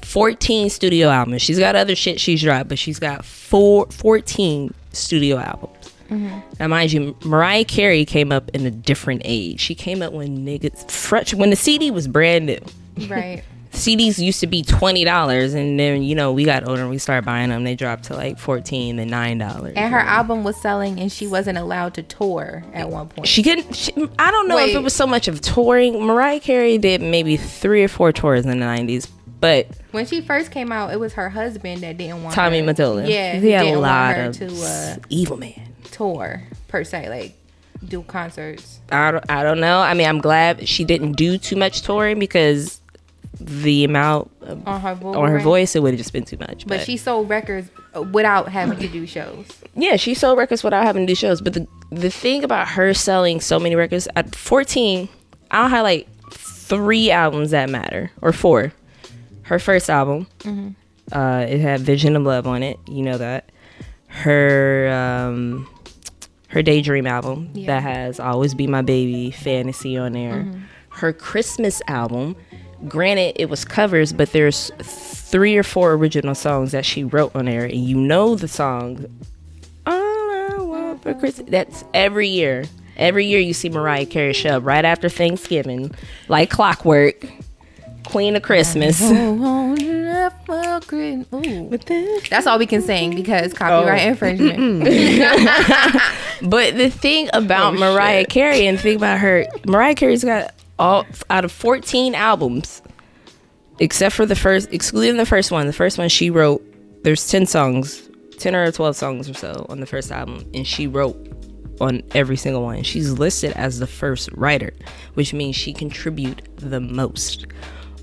14 studio albums. She's got other shit she's dropped, but she's got four, 14 studio albums. Mm-hmm. Now, mind you, Mariah Carey came up in a different age. She came up when niggas fresh when the CD was brand new. right. CDs used to be twenty dollars, and then you know we got older and we started buying them. They dropped to like fourteen, then nine dollars. And her album was selling, and she wasn't allowed to tour at one point. She couldn't. She, I don't know if it was so much of touring. Mariah Carey did maybe three or four tours in the nineties, but When she first came out, it was her husband that didn't want Tommy her. Mottola, Yeah, he had a lot of to uh, evil man. tour per se, like do concerts. I don't, I don't know. I mean, I'm glad she didn't do too much touring because the amount on her voice. on her voice it would have just been too much. But she sold records uh, without having to do shows. yeah, she sold records without having to do shows. But the the thing about her selling so many records at 14, I'll highlight three albums that matter or four. Her first album, uh, it had "Vision of Love" on it. You know that. Her um, her Daydream album Yeah. that has "Always Be My Baby," "Fantasy" on there. Her Christmas album. Granted, it was covers, but there's three or four original songs that she wrote on there, and you know the song all I want for Christmas. That's every year. Every year you see Mariah Carey show right after Thanksgiving, like clockwork. Queen of Christmas. That's all we can sing because copyright Oh. infringement. But the thing about Oh, Mariah shit. Carey and the thing about her, Mariah Carey's got all out of 14 albums, except for the first, excluding the first one. The first one she wrote, there's 10 songs, 10 or 12 songs or so on the first album, and she wrote on every single one. She's listed as the first writer, which means she contributed the most.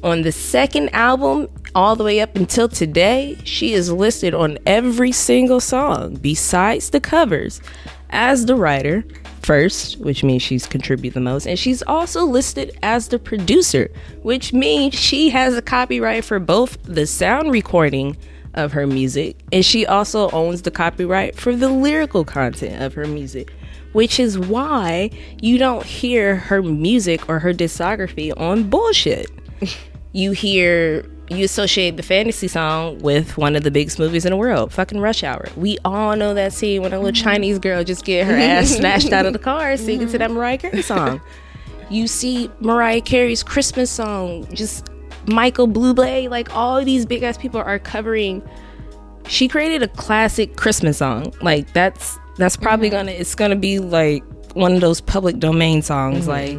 On the second album, all the way up until today, she is listed on every single song besides the covers as the writer first, which means she's contributed the most, and she's also listed as the producer, which means she has a copyright for both the sound recording of her music and she also owns the copyright for the lyrical content of her music. Which is why you don't hear her music or her discography on bullshit you hear you associate the fantasy song with one of the biggest movies in the world, fucking Rush Hour. We all know that scene when a little mm-hmm. Chinese girl just get her ass snatched out of the car singing to that mm-hmm. Mariah Carey song. You see Mariah Carey's Christmas song, just Michael Bublé, like all these big ass people are covering. She created a classic Christmas song. Like that's that's probably mm-hmm. gonna it's gonna be like one of those public domain songs, like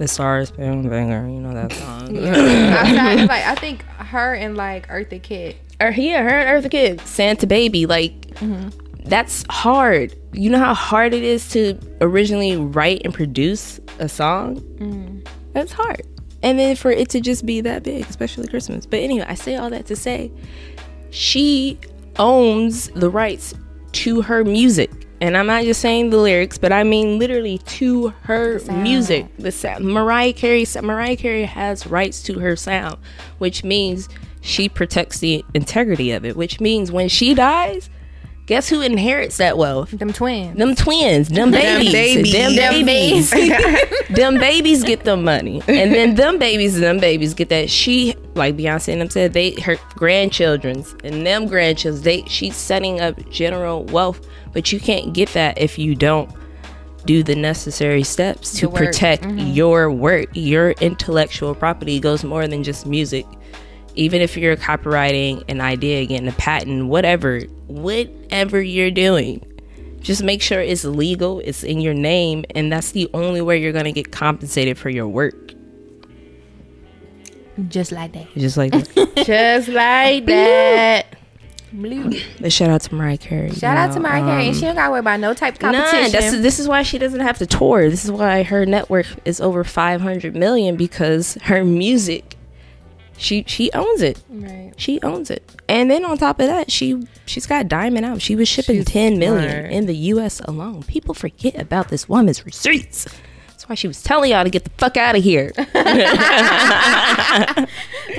the Stars Spangled Banner. You know that song. Outside, like I think her and like Eartha Kitt. or yeah, her and Eartha Kitt, Santa Baby, like mm-hmm. that's hard. You know how hard it is to originally write and produce a song? Mm-hmm. That's hard. And then for it to just be that big, especially Christmas. But anyway, I say all that to say she owns the rights to her music. And I'm not just saying the lyrics, but I mean literally to her music. The sound. Mariah Carey. Mariah Carey has rights to her sound, which means she protects the integrity of it. Which means when she dies, guess who inherits that wealth? Them twins. Them twins, them babies, Them babies. them Them babies, them babies get the money, and then them babies and them babies get that. She, like Beyonce and them said, they her grandchildrens and them grandchildren. They she's setting up general wealth, but you can't get that if you don't do the necessary steps to The work. protect mm-hmm. your work. Your intellectual property goes more than just music. Even if you're copywriting an idea, getting a patent, whatever, whatever you're doing, just make sure it's legal, it's in your name, and that's the only way you're gonna get compensated for your work. Just like that. Just like that. Just like that. Blue. but shout out to Mariah Carey. Shout out to Mariah Carey. And she don't got to worry about no type of competition. None. That's, this is why she doesn't have to tour. This is why her network is over 500 million because her music, she she owns it. right. She owns it. And then on top of that, she she's got diamond out. She was shipping She's 10 million smart. in the US alone. People forget about this woman's receipts. That's why she was telling y'all to get the fuck out of here.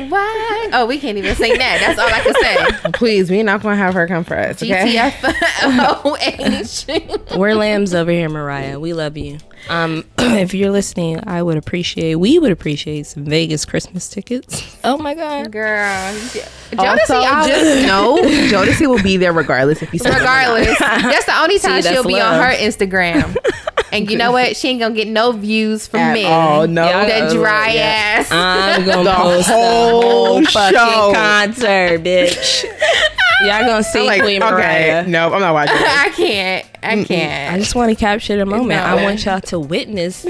What? Oh, we can't even say that. That's all I can say. Please, we're not gonna have her come for us. Okay. GTFOH. We're lambs over here, Mariah. We love you. Um, if you're listening, I would appreciate, we would appreciate some Vegas Christmas tickets. Oh my God. Girl. Jodeci Also, just know Jodeci will be there regardless if you say regardless. That's the only time See, she'll that's be on her Instagram. And you know what? She ain't gonna get no views from At men. all, no. Y'all That dry yeah. ass. I'm gonna The post the whole whole fucking show. concert, bitch. Y'all gonna see like, Queen okay, Mariah. no, I'm not watching. it. I can't. I can't. I just want to capture the moment. No. I want y'all to witness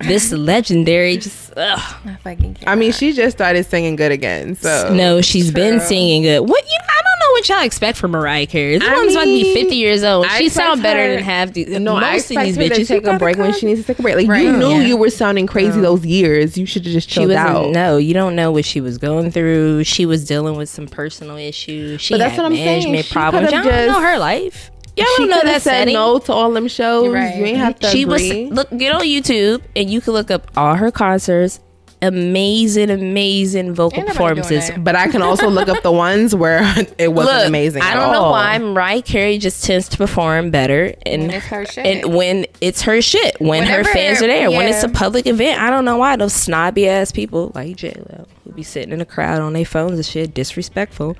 this legendary. Just ugh. I fucking can't. I mean, she just started singing good again. So no, she's been singing good. What you? I don't know what y'all expect from Mariah Carey. This I woman's about to be fifty years old. I She expect sound better her- than half the No, I most of expect these bitches. to take a gotta break when she needs to take a break. Like Right. you knew Yeah. you were sounding crazy those years. You should have just She chilled was out. no, you don't know what she was going through. She was dealing with some personal issues. She But that's had what I'm saying. management She problems. Y'all could've don't know her life. Y'all don't know that said setting. no to all them shows. Right. You ain't have to she agree. was look get on YouTube and you can look up all her concerts. Amazing, amazing vocal Ain't nobody doing performances. but I can also look up the ones where it wasn't Look, amazing. I don't know why Mariah Carey just tends to perform better, and When it's her shit. and when it's her shit, when Whenever- her fans are there, when it's a public event. I don't know why those snobby ass people like J Lo who be sitting in the crowd on their phones and shit, disrespectful.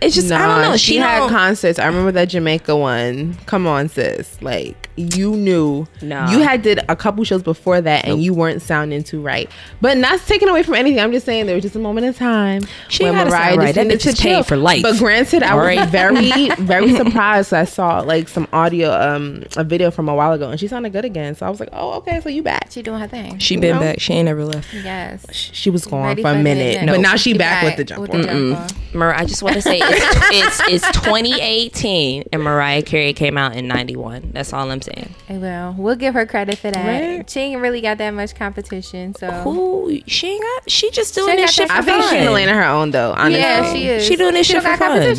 It's just I don't know. She, She, had concerts. I remember that Jamaica one. Come on, sis. Like you knew. Nah. You had did a couple shows before that, and you weren't sounding too right. But not taking away from anything. I'm just saying there was just a moment in time She when gotta right. That needed bitch is to chill. for life. But granted, I was Alright. very, very surprised. I saw like some audio, um, a video from a while ago, and she sounded good again. So I was like, oh, okay, so you back. she doing her thing. she been know? back. She ain't never left. yes. She was gone Ready for a minute, next- but now she back with the back jump with the jump on. I just want to say it's, it's it's 2018 and Mariah Carey came out in 91. That's all I'm saying. Hey, well, we'll give her credit for that. Right. She ain't really got that much competition, so Who she ain't got? She just doing She this shit that for I think she's in the lane of her own, though. Honestly. yeah, she is. She doing this She shit for got fun.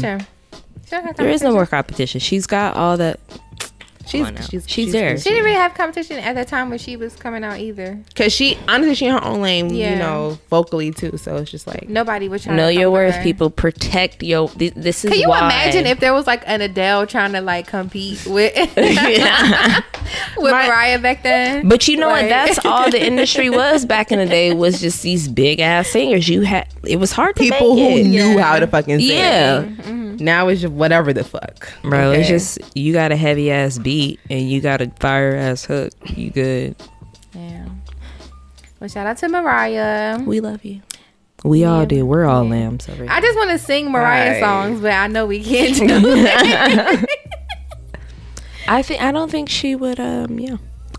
She don't got There is no more competition. She's got all that. She's, on now. she's, She's there. She didn't really have competition at the time when she was coming out either. Cause she honestly she in her own lane, Yeah. you know, vocally too. So it's just like Nobody was trying Know to your worth, her. people. Protect your. This, this is Can you why. imagine if there was like an Adele trying to like compete with with Mariah back then? But you know what? That's all the industry was back in the day. Was just these big ass singers. You had. It was hard to people make who it. knew Yeah. how to fucking sing. Yeah, mm-hmm. Now it's just whatever the fuck. bro. It's just you got a heavy ass beat and you got a fire ass hook. You good. Yeah. Well, shout out to Mariah. We love you. We all do. We're all lambs over here. I just want to sing Mariah Right. songs, but I know we can't do it. I think I don't think she would. Um, yeah,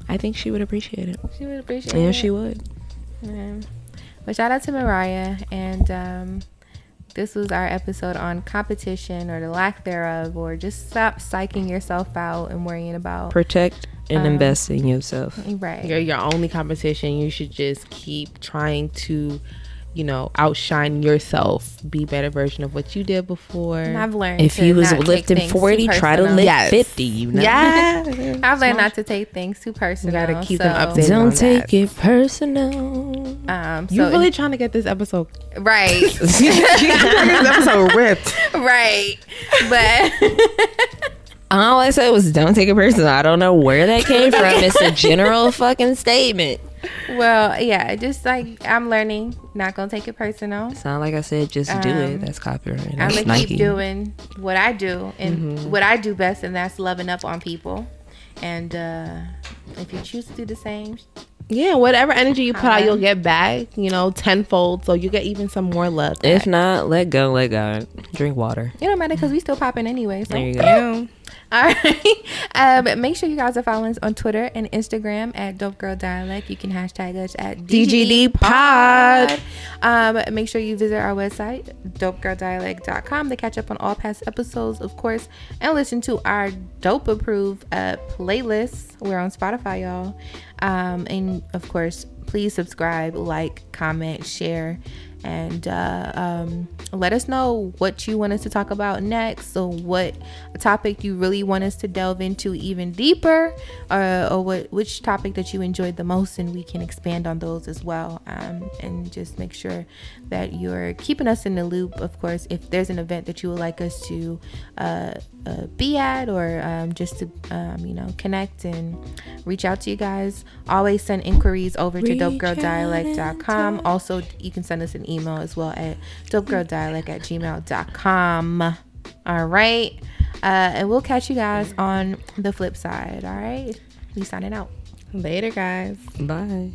I think she would appreciate it. she would appreciate Yeah, it. she would. Yeah. Well, shout out to Mariah. And um, this was our episode on competition or the lack thereof, or just stop psyching yourself out and worrying about. Protect and Um, invest in yourself. right. You're your only competition. You should just keep trying to you know, outshine yourself, be better version of what you did before. And I've learned If you was lifting 40, try to lift Yes. 50, you know? Yeah. I've learned not to take things too personal. You gotta keep so, them updated. on Don't take that. it personal. Um, so You really trying to get this episode right, this episode ripped. right, but All I said was don't take it personal. I don't know where that came from. It's a general fucking statement. Well, yeah, just like I'm learning, not gonna take it personal. It's not like I said just do Um, it. That's copyright. I'm That's gonna Nike. keep doing what I do and what I do best, and that's loving up on people. And uh, if you choose to do the same, Yeah, whatever energy you put out, you'll get back, you know, tenfold. So you get even some more love. If not, let go, let God. Drink water. it don't matter because we still popping anyway. So There you go. All right. Um, make sure you guys are following us on Twitter and Instagram at Dope Girl Dialect. You can hashtag us at DGD Pod. Um, make sure you visit our website, dopegirldialect.com, to catch up on all past episodes, of course, and listen to our dope approved uh, playlists. We're on Spotify, y'all. Um, and of course, please subscribe, like, comment, share, and uh, um, let us know what you want us to talk about next or what topic you really want us to delve into even deeper uh, or what which topic that you enjoyed the most and we can expand on those as well. Um, and just make sure that you're keeping us in the loop. Of course if there's an event that you would like us to uh, uh, be at or um, just to um, you know connect and reach out to you guys always send inquiries over to dopegirldialect.com also you can send us an email as well at dopegirldialect at gmail.com all right. Uh, and we'll catch you guys on the flip side. All right. We signing out. Later, guys. Bye.